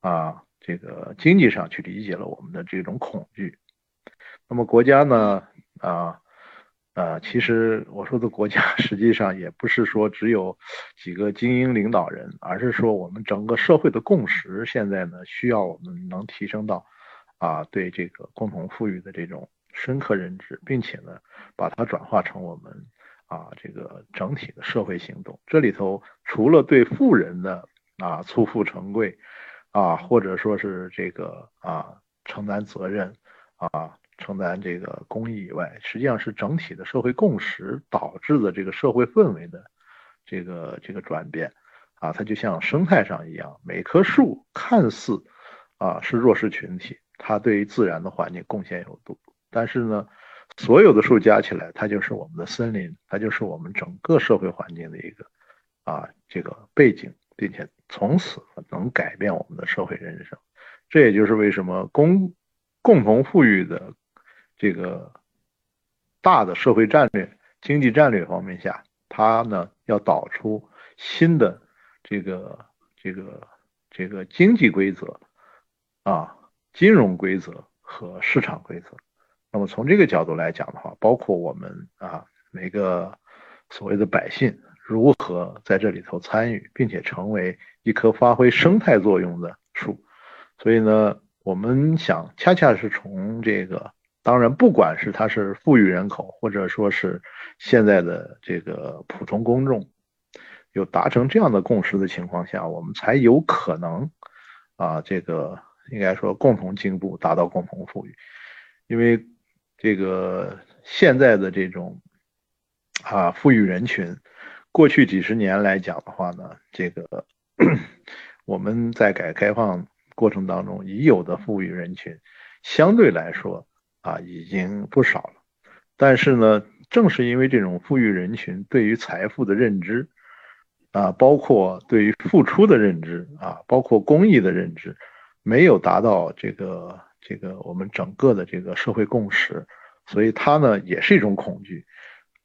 啊这个经济上去理解了我们的这种恐惧。那么国家呢啊啊，其实我说的国家 <laughs> 实际上也不是说只有几个精英领导人，而是说我们整个社会的共识现在呢需要我们能提升到啊对这个共同富裕的这种。深刻认知，并且呢，把它转化成我们啊这个整体的社会行动。这里头除了对富人的啊粗富成贵啊，或者说是这个啊承担责任啊承担这个公益以外，实际上是整体的社会共识导致的这个社会氛围的这个这个转变啊，它就像生态上一样，每棵树看似啊是弱势群体，它对于自然的环境贡献有度，但是呢。所有的树加起来，它就是我们的森林，它就是我们整个社会环境的一个啊这个背景，并且从此能改变我们的社会人生。这也就是为什么共共同富裕的这个大的社会战略、经济战略方面下，它呢要导出新的这个这个这个经济规则啊、金融规则和市场规则。那么从这个角度来讲的话，包括我们啊每个所谓的百姓如何在这里头参与，并且成为一棵发挥生态作用的树。所以呢，我们想恰恰是从这个，当然不管是它是富裕人口，或者说是现在的这个普通公众，有达成这样的共识的情况下，我们才有可能啊这个应该说共同进步，达到共同富裕，因为。这个现在的这种啊富裕人群，过去几十年来讲的话呢，这个我们在改革开放过程当中已有的富裕人群，相对来说啊已经不少了。但是呢，正是因为这种富裕人群对于财富的认知啊，包括对于付出的认知啊，包括公益的认知，没有达到这个。这个我们整个的这个社会共识，所以它呢也是一种恐惧。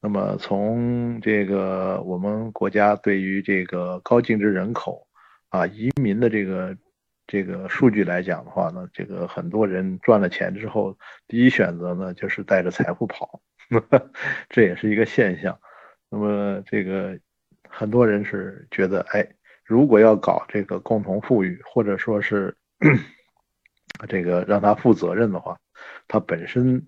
那么从这个我们国家对于这个高净值人口啊移民的这个这个数据来讲的话呢，这个很多人赚了钱之后，第一选择呢就是带着财富跑，<laughs> 这也是一个现象。那么这个很多人是觉得，哎，如果要搞这个共同富裕，或者说是。这个让他负责任的话，他本身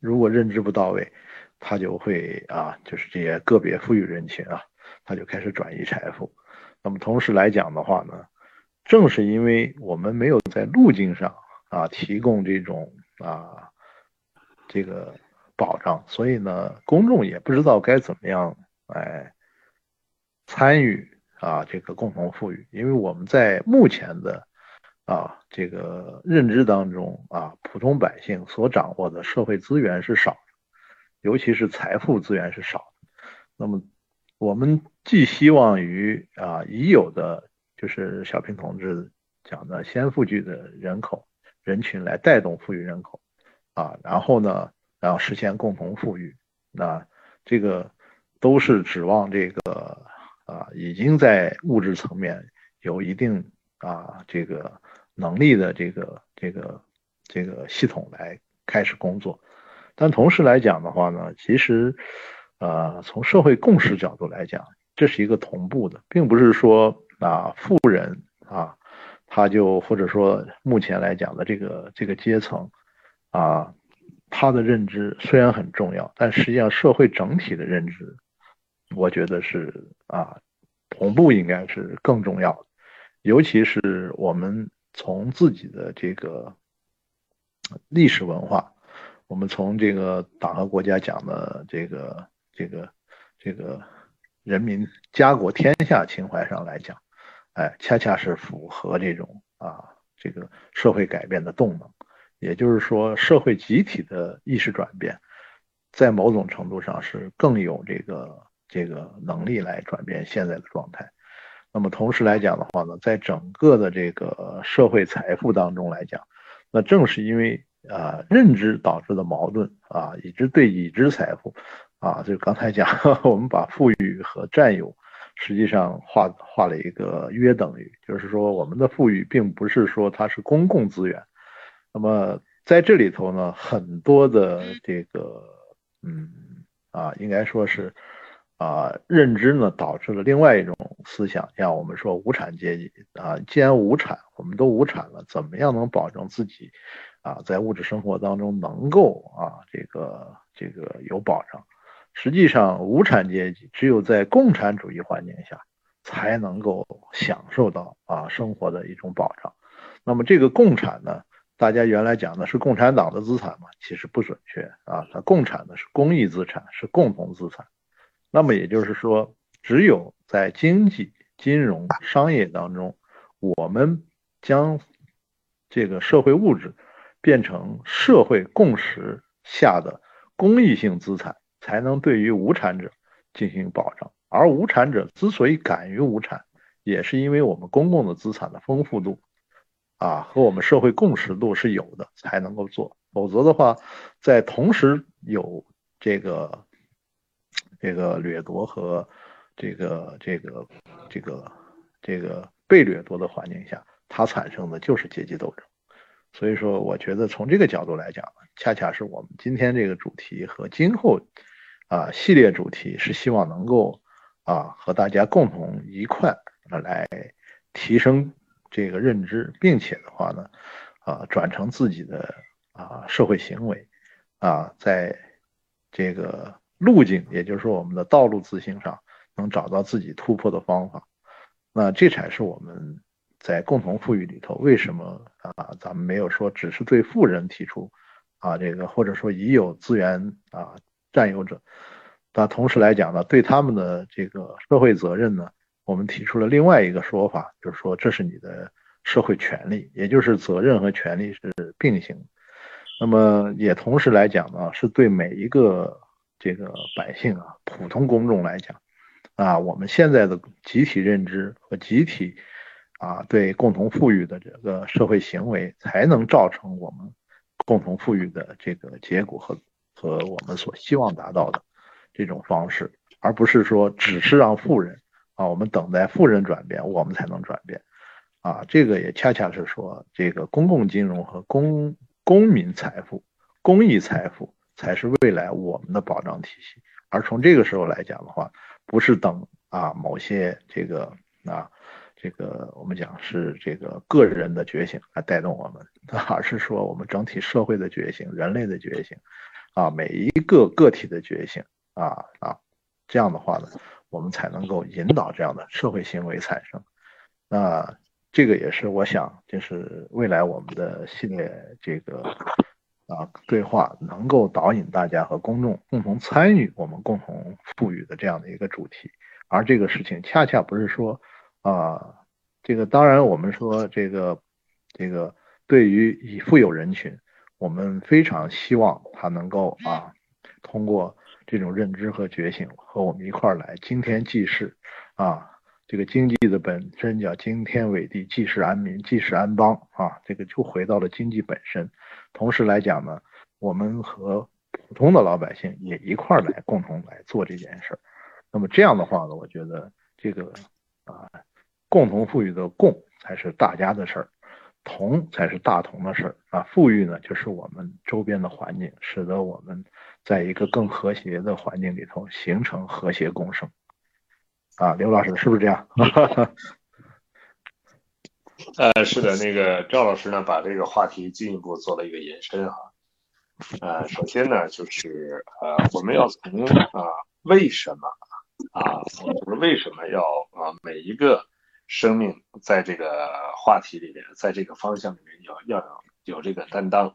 如果认知不到位，他就会啊，就是这些个别富裕人群啊，他就开始转移财富。那么同时来讲的话呢，正是因为我们没有在路径上啊提供这种啊这个保障，所以呢，公众也不知道该怎么样来参与啊这个共同富裕，因为我们在目前的。啊，这个认知当中啊，普通百姓所掌握的社会资源是少的，尤其是财富资源是少的。那么，我们寄希望于啊已有的，就是小平同志讲的先富裕的人口人群来带动富裕人口，啊，然后呢，然后实现共同富裕。那这个都是指望这个啊，已经在物质层面有一定啊这个。能力的这个这个这个系统来开始工作，但同时来讲的话呢，其实，呃，从社会共识角度来讲，这是一个同步的，并不是说啊富人啊他就或者说目前来讲的这个这个阶层啊他的认知虽然很重要，但实际上社会整体的认知，我觉得是啊同步应该是更重要的，尤其是我们。从自己的这个历史文化，我们从这个党和国家讲的这个这个这个人民家国天下情怀上来讲，哎，恰恰是符合这种啊这个社会改变的动能。也就是说，社会集体的意识转变，在某种程度上是更有这个这个能力来转变现在的状态。那么同时来讲的话呢，在整个的这个社会财富当中来讲，那正是因为啊认知导致的矛盾啊，已知对已知财富啊，就刚才讲，<laughs> 我们把富裕和占有实际上画画了一个约等于，就是说我们的富裕并不是说它是公共资源。那么在这里头呢，很多的这个嗯啊，应该说是。啊，认知呢导致了另外一种思想，像我们说无产阶级啊，既然无产，我们都无产了，怎么样能保证自己啊在物质生活当中能够啊这个这个有保障？实际上，无产阶级只有在共产主义环境下，才能够享受到啊生活的一种保障。那么这个共产呢，大家原来讲的是共产党的资产嘛，其实不准确啊，它共产的是公益资产，是共同资产。那么也就是说，只有在经济、金融、商业当中，我们将这个社会物质变成社会共识下的公益性资产，才能对于无产者进行保障。而无产者之所以敢于无产，也是因为我们公共的资产的丰富度，啊，和我们社会共识度是有的，才能够做。否则的话，在同时有这个这个掠夺和这个这个这个这个被掠夺的环境下，它产生的就是阶级斗争。所以说，我觉得从这个角度来讲，恰恰是我们今天这个主题和今后啊系列主题是希望能够。啊，和大家共同一块来提升这个认知，并且的话呢，啊，转成自己的啊社会行为，啊，在这个路径，也就是说我们的道路自信上，能找到自己突破的方法。那这才是我们在共同富裕里头，为什么啊，咱们没有说只是对富人提出啊这个，或者说已有资源啊占有者。那同时来讲呢，对他们的这个社会责任呢，我们提出了另外一个说法，就是说这是你的社会权利，也就是责任和权利是并行。那么也同时来讲呢，是对每一个这个百姓啊，普通公众来讲，啊，我们现在的集体认知和集体啊对共同富裕的这个社会行为，才能造成我们共同富裕的这个结果和和我们所希望达到的。这种方式，而不是说只是让富人啊，我们等待富人转变，我们才能转变啊。这个也恰恰是说，这个公共金融和公公民财富、公益财富才是未来我们的保障体系。而从这个时候来讲的话，不是等啊某些这个啊这个我们讲是这个个人的觉醒来带动我们，<laughs> 而是说我们整体社会的觉醒、人类的觉醒啊，每一个个体的觉醒。啊啊，这样的话呢，我们才能够引导这样的社会行为产生。那这个也是我想，就是未来我们的系列这个啊对话，能够导引大家和公众共同参与我们共同富裕的这样的一个主题。而这个事情恰恰不是说啊，这个当然我们说这个这个对于已富有人群，我们非常希望他能够啊通过。这种认知和觉醒，和我们一块儿来惊天济世，啊，这个经济的本身叫惊天伟地，济世安民，济世安邦，啊，这个就回到了经济本身。同时来讲呢，我们和普通的老百姓也一块儿来共同来做这件事儿。那么这样的话呢，我觉得这个啊，共同富裕的共才是大家的事儿，同才是大同的事儿啊。富裕呢，就是我们周边的环境，使得我们。在一个更和谐的环境里头，形成和谐共生。啊，刘老师是不是这样？<laughs> 呃，是的，那个赵老师呢，把这个话题进一步做了一个延伸哈。呃，首先呢，就是呃，我们要从啊，为什么啊，就是为什么要啊，每一个生命在这个话题里面，在这个方向里面要要有有这个担当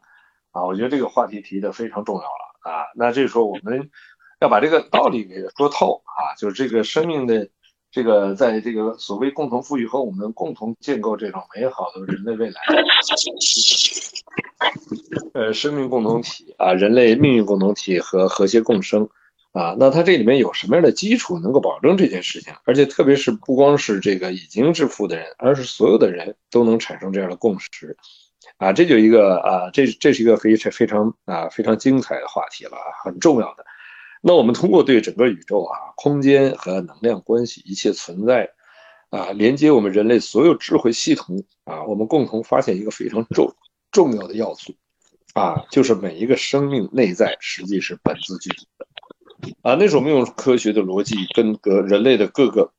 啊，我觉得这个话题提的非常重要了。啊，那这时候我们要把这个道理给说透啊，就是这个生命的这个，在这个所谓共同富裕和我们共同建构这种美好的人类未来，<laughs> 呃，生命共同体啊，人类命运共同体和和谐共生啊，那它这里面有什么样的基础能够保证这件事情？而且特别是不光是这个已经致富的人，而是所有的人都能产生这样的共识。啊，这就一个啊，这这是一个非常非常啊非常精彩的话题了啊，很重要的。那我们通过对整个宇宙啊、空间和能量关系一切存在啊，连接我们人类所有智慧系统啊，我们共同发现一个非常重重要的要素啊，就是每一个生命内在实际是本自具足的啊。那是我们用科学的逻辑跟个人类的各个。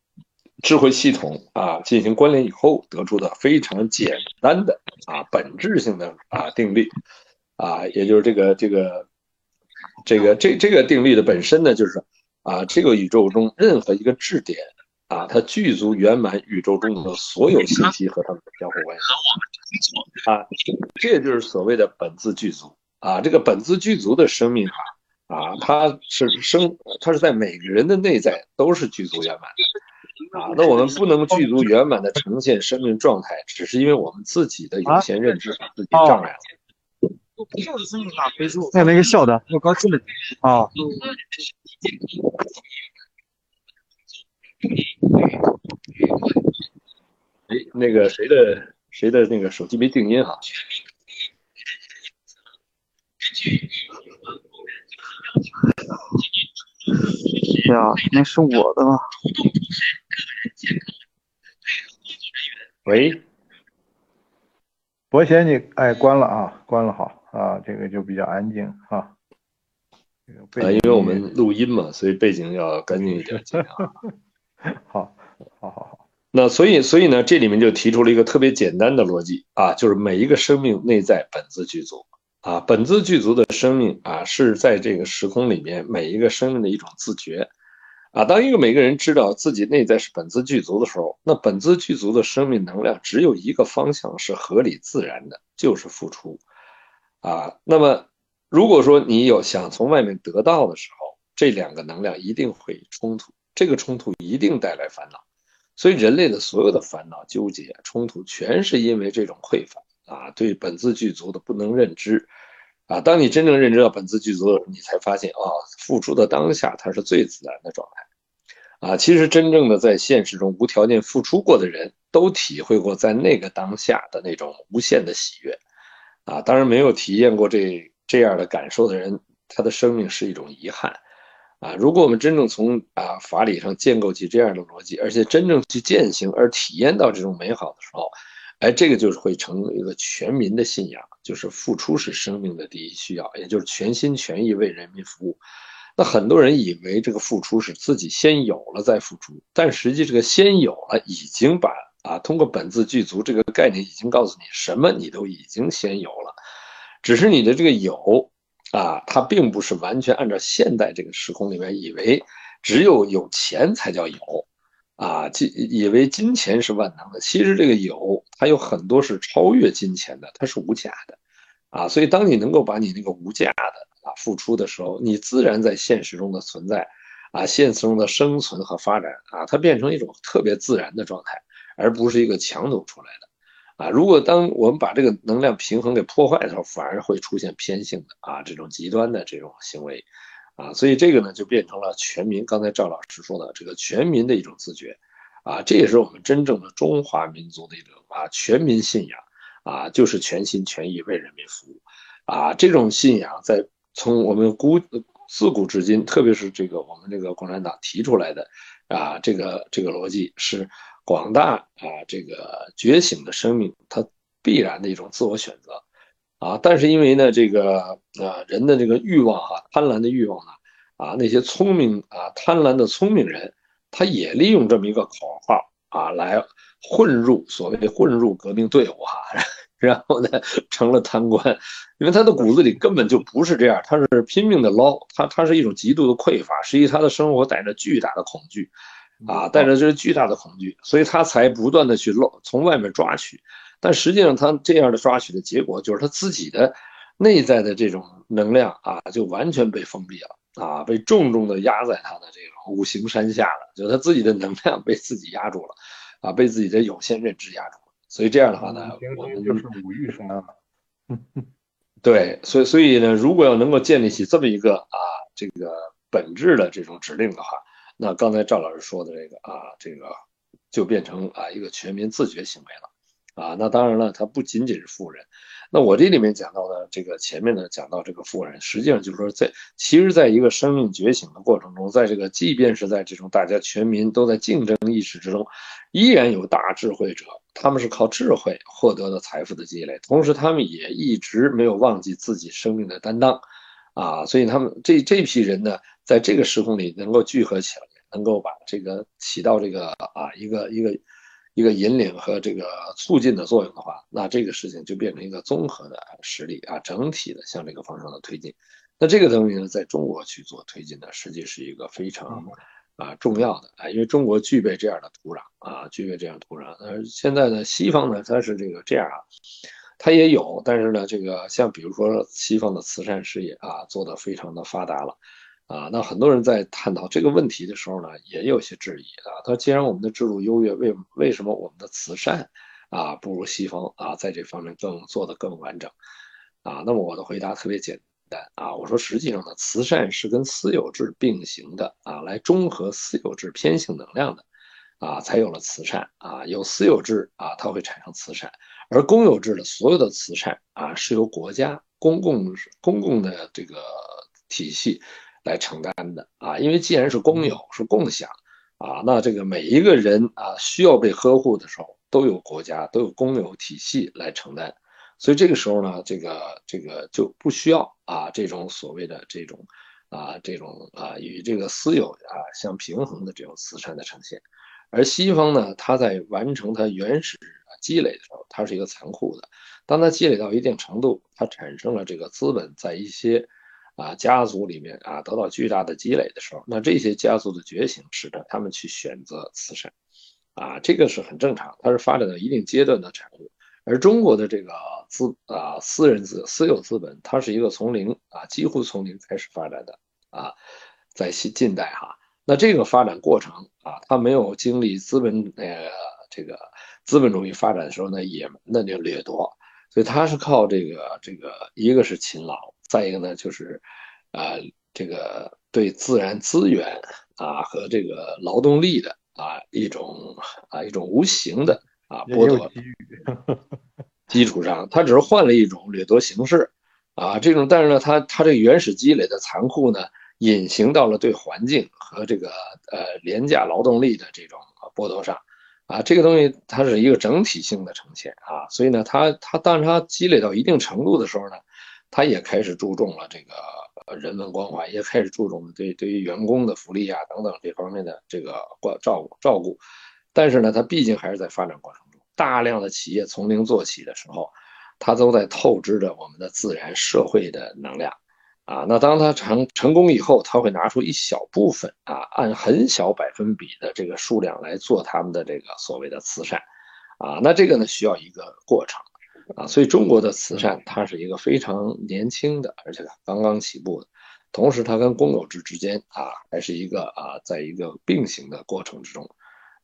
智慧系统啊，进行关联以后得出的非常简单的啊本质性的啊定律啊，也就是这个这个这个这这个定律的本身呢，就是啊这个宇宙中任何一个质点啊，它具足圆满宇宙中的所有信息和它们的相互关系啊，这就是所谓的本自具足啊。这个本自具足的生命啊啊，它是生，它是在每个人的内在都是具足圆满的啊。那我们不能具足圆满的呈现生命状态，只是因为我们自己的有限认知把自己障碍了。那那个小的，我刚进来啊。哎，那个谁的谁的那个手机没静音哈？对啊，那是我的吧？喂，伯贤，你哎关了啊，关了好啊，这个就比较安静哈。啊，因为我们录音嘛，所以背景要干净一点，尽量。<laughs> 好，好，好，好。那所以，所以呢，这里面就提出了一个特别简单的逻辑啊，就是每一个生命内在本自具足啊，本自具足的生命啊，是在这个时空里面每一个生命的一种自觉啊。当一个每个人知道自己内在是本自具足的时候，那本自具足的生命能量只有一个方向是合理自然的，就是付出啊。那么，如果说你有想从外面得到的时候，这两个能量一定会冲突。这个冲突一定带来烦恼，所以人类的所有的烦恼、纠结、冲突，全是因为这种匮乏啊，对本自具足的不能认知啊。当你真正认知到本自具足的时候，你才发现啊，付出的当下它是最自然的状态啊。其实真正的在现实中无条件付出过的人，都体会过在那个当下的那种无限的喜悦啊。当然，没有体验过这这样的感受的人，他的生命是一种遗憾。啊，如果我们真正从啊法理上建构起这样的逻辑，而且真正去践行而体验到这种美好的时候，哎，这个就是会成为一个全民的信仰，就是付出是生命的第一需要，也就是全心全意为人民服务。那很多人以为这个付出是自己先有了再付出，但实际这个先有了已经把啊通过本自具足这个概念已经告诉你什么你都已经先有了，只是你的这个有。啊，它并不是完全按照现代这个时空里面以为只有有钱才叫有，啊，金以为金钱是万能的。其实这个有，它有很多是超越金钱的，它是无价的，啊，所以当你能够把你那个无价的啊付出的时候，你自然在现实中的存在，啊，现实中的生存和发展啊，它变成一种特别自然的状态，而不是一个强扭出来的。啊，如果当我们把这个能量平衡给破坏的时候，反而会出现偏性的啊这种极端的这种行为，啊，所以这个呢就变成了全民。刚才赵老师说的这个全民的一种自觉，啊，这也是我们真正的中华民族的一种啊全民信仰，啊，就是全心全意为人民服务，啊，这种信仰在从我们古自古至今，特别是这个我们这个共产党提出来的，啊，这个这个逻辑是。广大啊，这个觉醒的生命，它必然的一种自我选择啊。但是因为呢，这个啊人的这个欲望哈，贪婪的欲望呢，啊那些聪明啊贪婪的聪明人，他也利用这么一个口号啊来混入所谓的混入革命队伍哈，<laughs> 然后呢成了贪官，因为他的骨子里根本就不是这样，他是拼命的捞，他他是一种极度的匮乏，实际他的生活带着巨大的恐惧。啊，带着这是巨大的恐惧，所以他才不断的去漏从外面抓取，但实际上他这样的抓取的结果就是他自己的内在的这种能量啊，就完全被封闭了啊，被重重的压在他的这个五行山下了，就他自己的能量被自己压住了，啊，被自己的有限认知压住了，所以这样的话呢，我们就是五欲山了，对，所以所以呢，如果要能够建立起这么一个啊这个本质的这种指令的话。那刚才赵老师说的这个啊，这个就变成啊一个全民自觉行为了，啊，那当然了，它不仅仅是富人。那我这里面讲到的这个前面呢，讲到这个富人，实际上就是说，在其实在一个生命觉醒的过程中，在这个即便是在这种大家全民都在竞争意识之中，依然有大智慧者，他们是靠智慧获得的财富的积累，同时他们也一直没有忘记自己生命的担当，啊，所以他们这这批人呢，在这个时空里能够聚合起来。能够把这个起到这个啊一个一个一个引领和这个促进的作用的话，那这个事情就变成一个综合的实力啊，整体的向这个方向的推进。那这个东西呢，在中国去做推进呢，实际是一个非常啊重要的啊，因为中国具备这样的土壤啊，具备这样土壤。呃，现在呢，西方呢，它是这个这样啊，它也有，但是呢，这个像比如说西方的慈善事业啊，做得非常的发达了啊。那很多人在探讨这个问题的时候呢，也有些质疑啊。他说既然我们的制度优越，为为什么我们的慈善啊不如西方啊，在这方面更做得更完整啊？那么我的回答特别简单。啊，我说实际上呢，慈善是跟私有制并行的啊，来中和私有制偏性能量的，啊，才有了慈善啊。有私有制啊，它会产生慈善，而公有制的所有的慈善啊，是由国家公共公共的这个体系来承担的啊。因为既然是公有是共享啊，那这个每一个人啊需要被呵护的时候，都有国家都有公有体系来承担。所以这个时候呢，这个这个就不需要啊这种所谓的这种啊这种啊与这个私有啊相平衡的这种慈善的呈现，而西方呢，它在完成它原始积累的时候，它是一个残酷的。当它积累到一定程度，它产生了这个资本在一些啊家族里面啊得到巨大的积累的时候，那这些家族的觉醒使得他们去选择慈善，啊这个是很正常，它是发展到一定阶段的产物。而中国的这个资啊，私人资私有资本，它是一个从零啊，几乎从零开始发展的啊，在近近代哈，那这个发展过程啊，它没有经历资本呃这个资本主义发展的时候呢，野蛮的那掠夺，所以它是靠这个这个一个是勤劳，再一个呢就是啊这个对自然资源啊和这个劳动力的啊一种啊一种无形的。啊，剥夺基础上，它只是换了一种掠夺形式，啊，这种但是呢，它它这个原始积累的残酷呢，隐形到了对环境和这个呃廉价劳动力的这种剥夺上，啊，这个东西它是一个整体性的呈现啊，所以呢，它它当它积累到一定程度的时候呢，他也开始注重了这个人文关怀，也开始注重对对于员工的福利啊等等这方面的这个关照顾照顾。但是呢，它毕竟还是在发展过程中，大量的企业从零做起的时候，它都在透支着我们的自然社会的能量，啊，那当它成成功以后，它会拿出一小部分啊，按很小百分比的这个数量来做他们的这个所谓的慈善，啊，那这个呢需要一个过程，啊，所以中国的慈善它是一个非常年轻的，而且刚刚起步的，同时它跟公有制之间啊，还是一个啊，在一个并行的过程之中。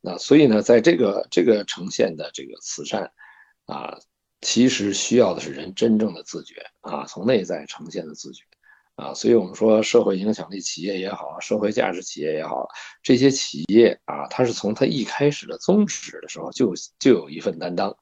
那所以呢，在这个这个呈现的这个慈善，啊，其实需要的是人真正的自觉啊，从内在呈现的自觉，啊，所以我们说社会影响力企业也好，社会价值企业也好，这些企业啊，它是从它一开始的宗旨的时候就就有一份担当，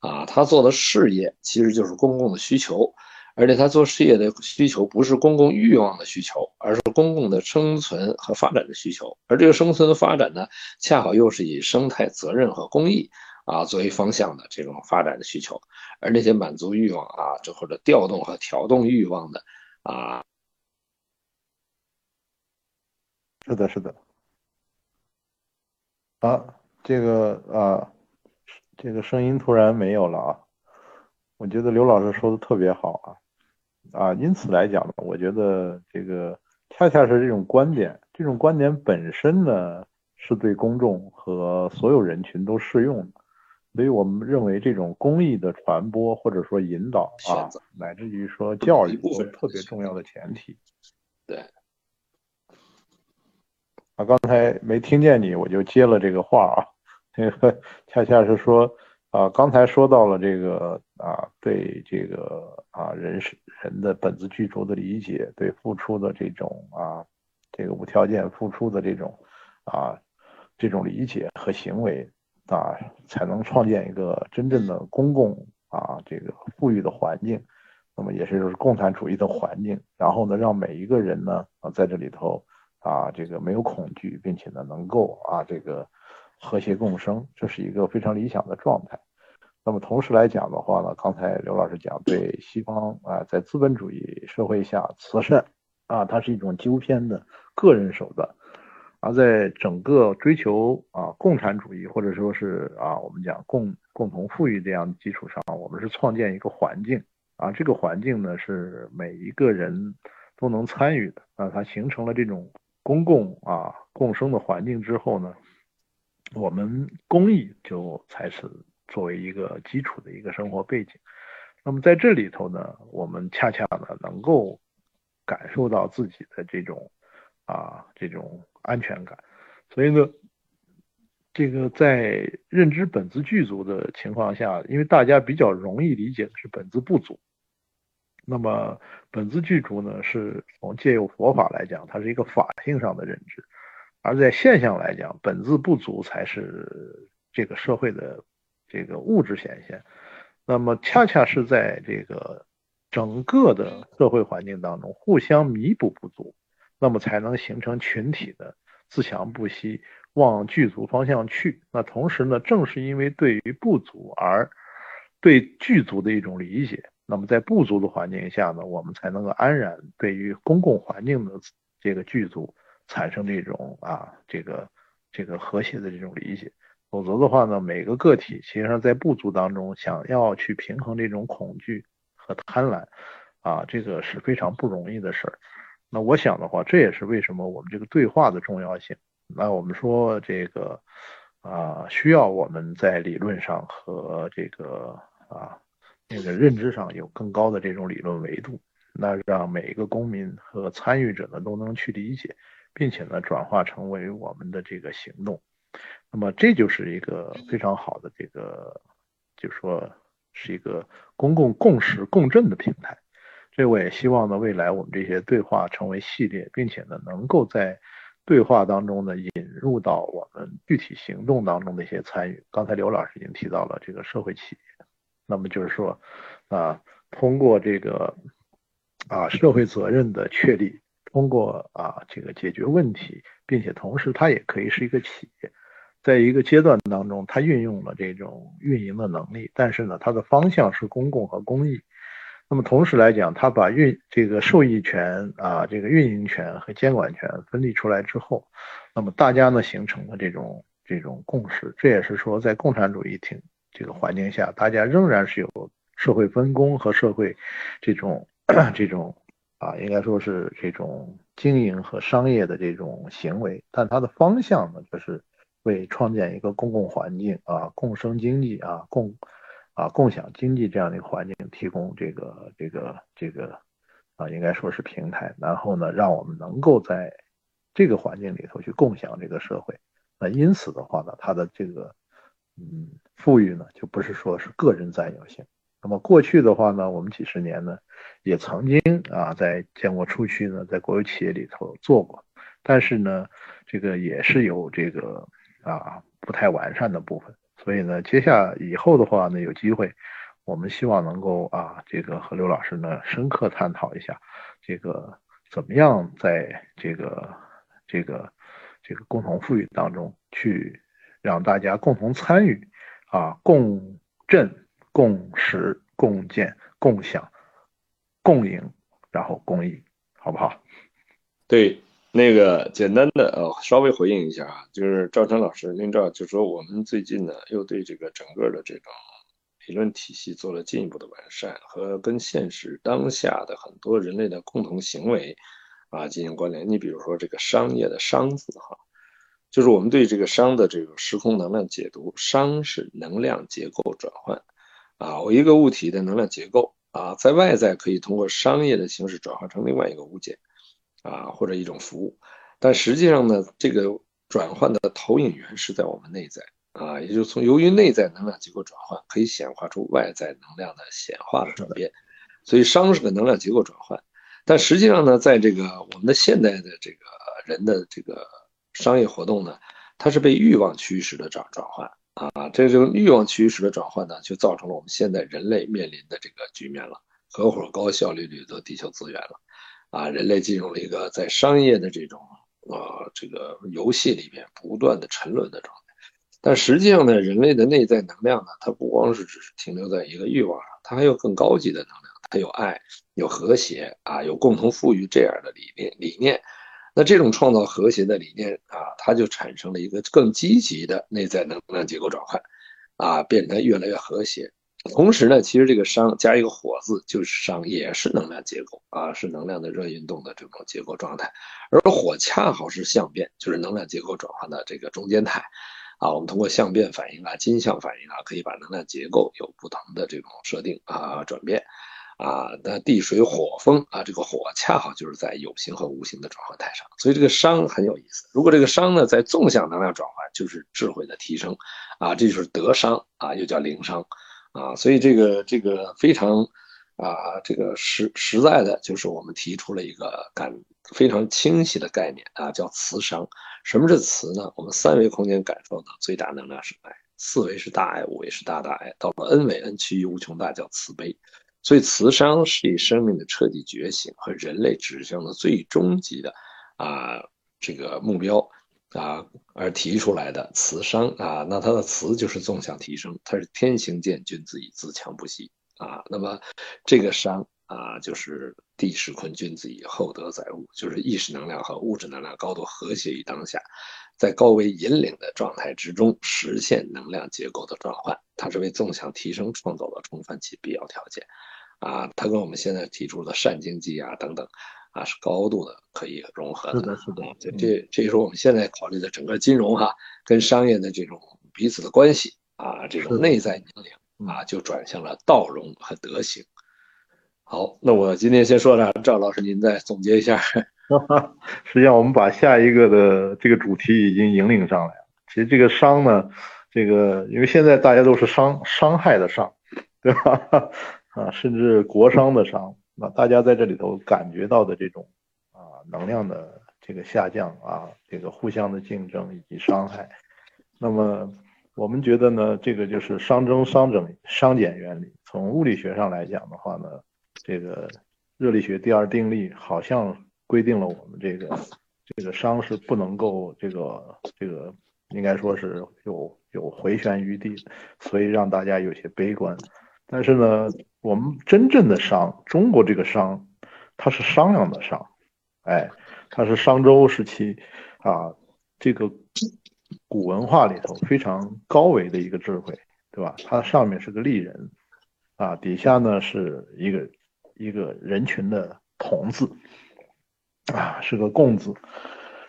啊，他做的事业其实就是公共的需求。而且他做事业的需求不是公共欲望的需求，而是公共的生存和发展的需求。而这个生存和发展呢，恰好又是以生态责任和公益啊作为方向的这种发展的需求。而那些满足欲望啊，这或者调动和调动欲望的啊，是的，是的。啊，这个啊，这个声音突然没有了啊。我觉得刘老师说的特别好啊。啊，因此来讲呢，我觉得这个恰恰是这种观点，这种观点本身呢，是对公众和所有人群都适用的，所以我们认为这种公益的传播或者说引导啊，乃至于说教育，是特别重要的前提。对。啊，刚才没听见你，我就接了这个话啊，这个恰恰是说。啊，刚才说到了这个啊，对这个啊人是人的本自具足的理解，对付出的这种啊，这个无条件付出的这种啊这种理解和行为啊，才能创建一个真正的公共啊这个富裕的环境，那么也是就是共产主义的环境，然后呢，让每一个人呢啊在这里头啊这个没有恐惧，并且呢能够啊这个。和谐共生，这是一个非常理想的状态。那么同时来讲的话呢，刚才刘老师讲，对西方啊，在资本主义社会下，慈善啊，它是一种纠偏的个人手段；而在整个追求啊共产主义或者说是啊我们讲共共同富裕这样的基础上，我们是创建一个环境。啊，这个环境呢是每一个人都能参与的。啊，它形成了这种公共啊共生的环境之后呢，我们公益就才是作为一个基础的一个生活背景。那么在这里头呢，我们恰恰呢能够感受到自己的这种啊这种安全感。所以呢，这个在认知本自具足的情况下，因为大家比较容易理解的是本自不足。那么本自具足呢，是从借用佛法来讲，它是一个法性上的认知；而在现象来讲，本自不足才是这个社会的这个物质显现。那么恰恰是在这个整个的社会环境当中，互相弥补不足，那么才能形成群体的自强不息，往具足方向去。那同时呢，正是因为对于不足而对具足的一种理解，那么在不足的环境下呢，我们才能够安然对于公共环境的这个具足产生这种啊这个这个和谐的这种理解。否则的话呢，每个个体其实上在不足当中，想要去平衡这种恐惧和贪婪，啊，这个是非常不容易的事儿。那我想的话，这也是为什么我们这个对话的重要性。那我们说这个啊，需要我们在理论上和这个啊那个认知上有更高的这种理论维度，那让每一个公民和参与者呢都能去理解，并且呢转化成为我们的这个行动。那么这就是一个非常好的这个，就说是一个公共共识共振的平台。这我也希望呢，未来我们这些对话成为系列，并且呢，能够在对话当中呢，引入到我们具体行动当中的一些参与。刚才刘老师已经提到了这个社会企业，那么就是说啊，通过这个啊社会责任的确立，通过啊这个解决问题，并且同时它也可以是一个企业。在一个阶段当中，它运用了这种运营的能力，但是呢，它的方向是公共和公益。那么同时来讲，它把运这个受益权啊，这个运营权和监管权分离出来之后，那么大家呢形成了这种这种共识。这也是说，在共产主义挺这个环境下，大家仍然是有社会分工和社会这种 <clears throat> 这种啊，应该说是这种经营和商业的这种行为，但它的方向呢，就是。为创建一个公共环境啊，共生经济啊，共啊共享经济这样的一个环境，提供这个这个这个啊，应该说是平台。然后呢，让我们能够在这个环境里头去共享这个社会。那因此的话呢，它的这个嗯富裕呢，就不是说是个人占有性。那么过去的话呢，我们几十年呢，也曾经啊在建国初期呢，在国有企业里头做过，但是呢，这个也是有这个。啊，不太完善的部分，所以呢，接下以后的话呢，有机会，我们希望能够啊，这个和刘老师呢深刻探讨一下，这个怎么样在这个这个这个共同富裕当中去让大家共同参与啊，共振、共识、共建、共享、共赢，然后公益，好不好？对。那个简单的呃，稍微回应一下啊，就是赵晨老师，您知道，就说我们最近呢，又对这个整个的这种理论体系做了进一步的完善，和跟现实当下的很多人类的共同行为啊进行关联。你比如说这个商业的“商”字哈，就是我们对这个商的这个时空能量解读，商是能量结构转换啊，我一个物体的能量结构啊，在外在可以通过商业的形式转化成另外一个物件。啊，或者一种服务，但实际上呢，这个转换的投影源是在我们内在啊，也就是从由于内在能量结构转换，可以显化出外在能量的显化的转变，所以商是个能量结构转换，但实际上呢，在这个我们的现代的这个人的这个商业活动呢，它是被欲望驱使的转转换啊，这种欲望驱使的转换呢，就造成了我们现在人类面临的这个局面了，合伙高效率掠夺地球资源了。啊，人类进入了一个在商业的这种呃这个游戏里面不断的沉沦的状态，但实际上呢，人类的内在能量呢，它不光是只是停留在一个欲望上，它还有更高级的能量，它有爱，有和谐啊，有共同富裕这样的理念理念。那这种创造和谐的理念啊，它就产生了一个更积极的内在能量结构转换，啊，变得越来越和谐。同时呢，其实这个商加一个火字就是商，也是能量结构啊，是能量的热运动的这种结构状态。而火恰好是相变，就是能量结构转换的这个中间态啊。我们通过相变反应啊、金相反应啊，可以把能量结构有不同的这种设定啊、转变啊。那地水火风啊，这个火恰好就是在有形和无形的转换态上，所以这个商很有意思。如果这个商呢在纵向能量转换，就是智慧的提升啊，这就是德商啊，又叫灵商。啊，所以这个这个非常啊，这个实实在的，就是我们提出了一个感非常清晰的概念啊，叫磁商。什么是磁呢？我们三维空间感受到最大能量是爱，四维是大爱，五维是大大爱，到了 n 维 n 趋于无穷大叫慈悲。所以磁商是以生命的彻底觉醒和人类指向的最终极的啊这个目标。啊，而提出来的慈商啊，那它的慈就是纵向提升，它是天行健，君子以自强不息啊。那么这个商啊，就是地势坤，君子以厚德载物，就是意识能量和物质能量高度和谐于当下，在高维引领的状态之中实现能量结构的转换，它是为纵向提升创造了充分其必要条件啊。它跟我们现在提出的善经济啊等等。啊，是高度的可以融合的。是的，是的。这这这就是我们现在考虑的整个金融哈，跟商业的这种彼此的关系啊，这种内在引领啊，就转向了道融和德行。好，那我今天先说到这，赵老师您再总结一下。<laughs> 实际上，我们把下一个的这个主题已经引领上来了。其实这个商呢，这个因为现在大家都是伤伤害的伤，对吧？啊，甚至国商的商。那大家在这里头感觉到的这种啊能量的这个下降啊，这个互相的竞争以及伤害，那么我们觉得呢，这个就是熵增熵整熵减原理。从物理学上来讲的话呢，这个热力学第二定律好像规定了我们这个这个熵是不能够这个这个应该说是有有回旋余地，所以让大家有些悲观。但是呢。我们真正的商，中国这个商，它是商量的商，哎，它是商周时期啊，这个古文化里头非常高维的一个智慧，对吧？它上面是个立人，啊，底下呢是一个一个人群的同字，啊，是个共字，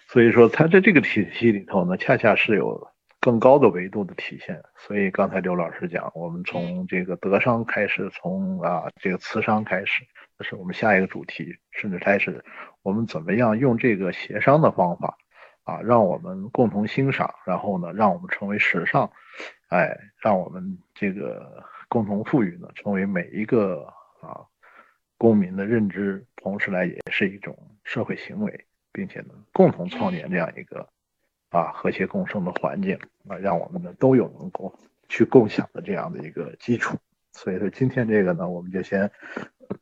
所以说它在这个体系里头呢，恰恰是有。更高的维度的体现，所以刚才刘老师讲，我们从这个德商开始，从啊这个慈商开始，这是我们下一个主题，甚至开始我们怎么样用这个协商的方法啊，让我们共同欣赏，然后呢，让我们成为时尚，哎，让我们这个共同富裕呢，成为每一个啊公民的认知，同时来也是一种社会行为，并且呢，共同创建这样一个。啊，和谐共生的环境啊，让我们呢都有能够去共享的这样的一个基础。所以说今天这个呢，我们就先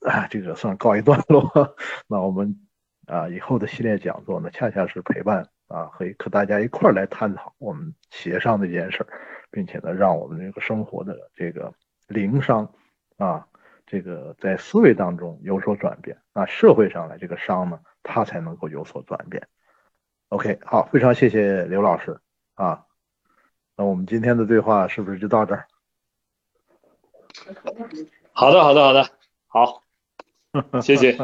啊，这个算告一段落。那我们啊以后的系列讲座呢，恰恰是陪伴啊，和和大家一块儿来探讨我们协商的一件事儿，并且呢，让我们这个生活的这个灵商啊，这个在思维当中有所转变，那社会上来这个商呢，它才能够有所转变。OK，好，非常谢谢刘老师啊。那我们今天的对话是不是就到这儿？好的，好的，好的，好，<laughs> 谢谢。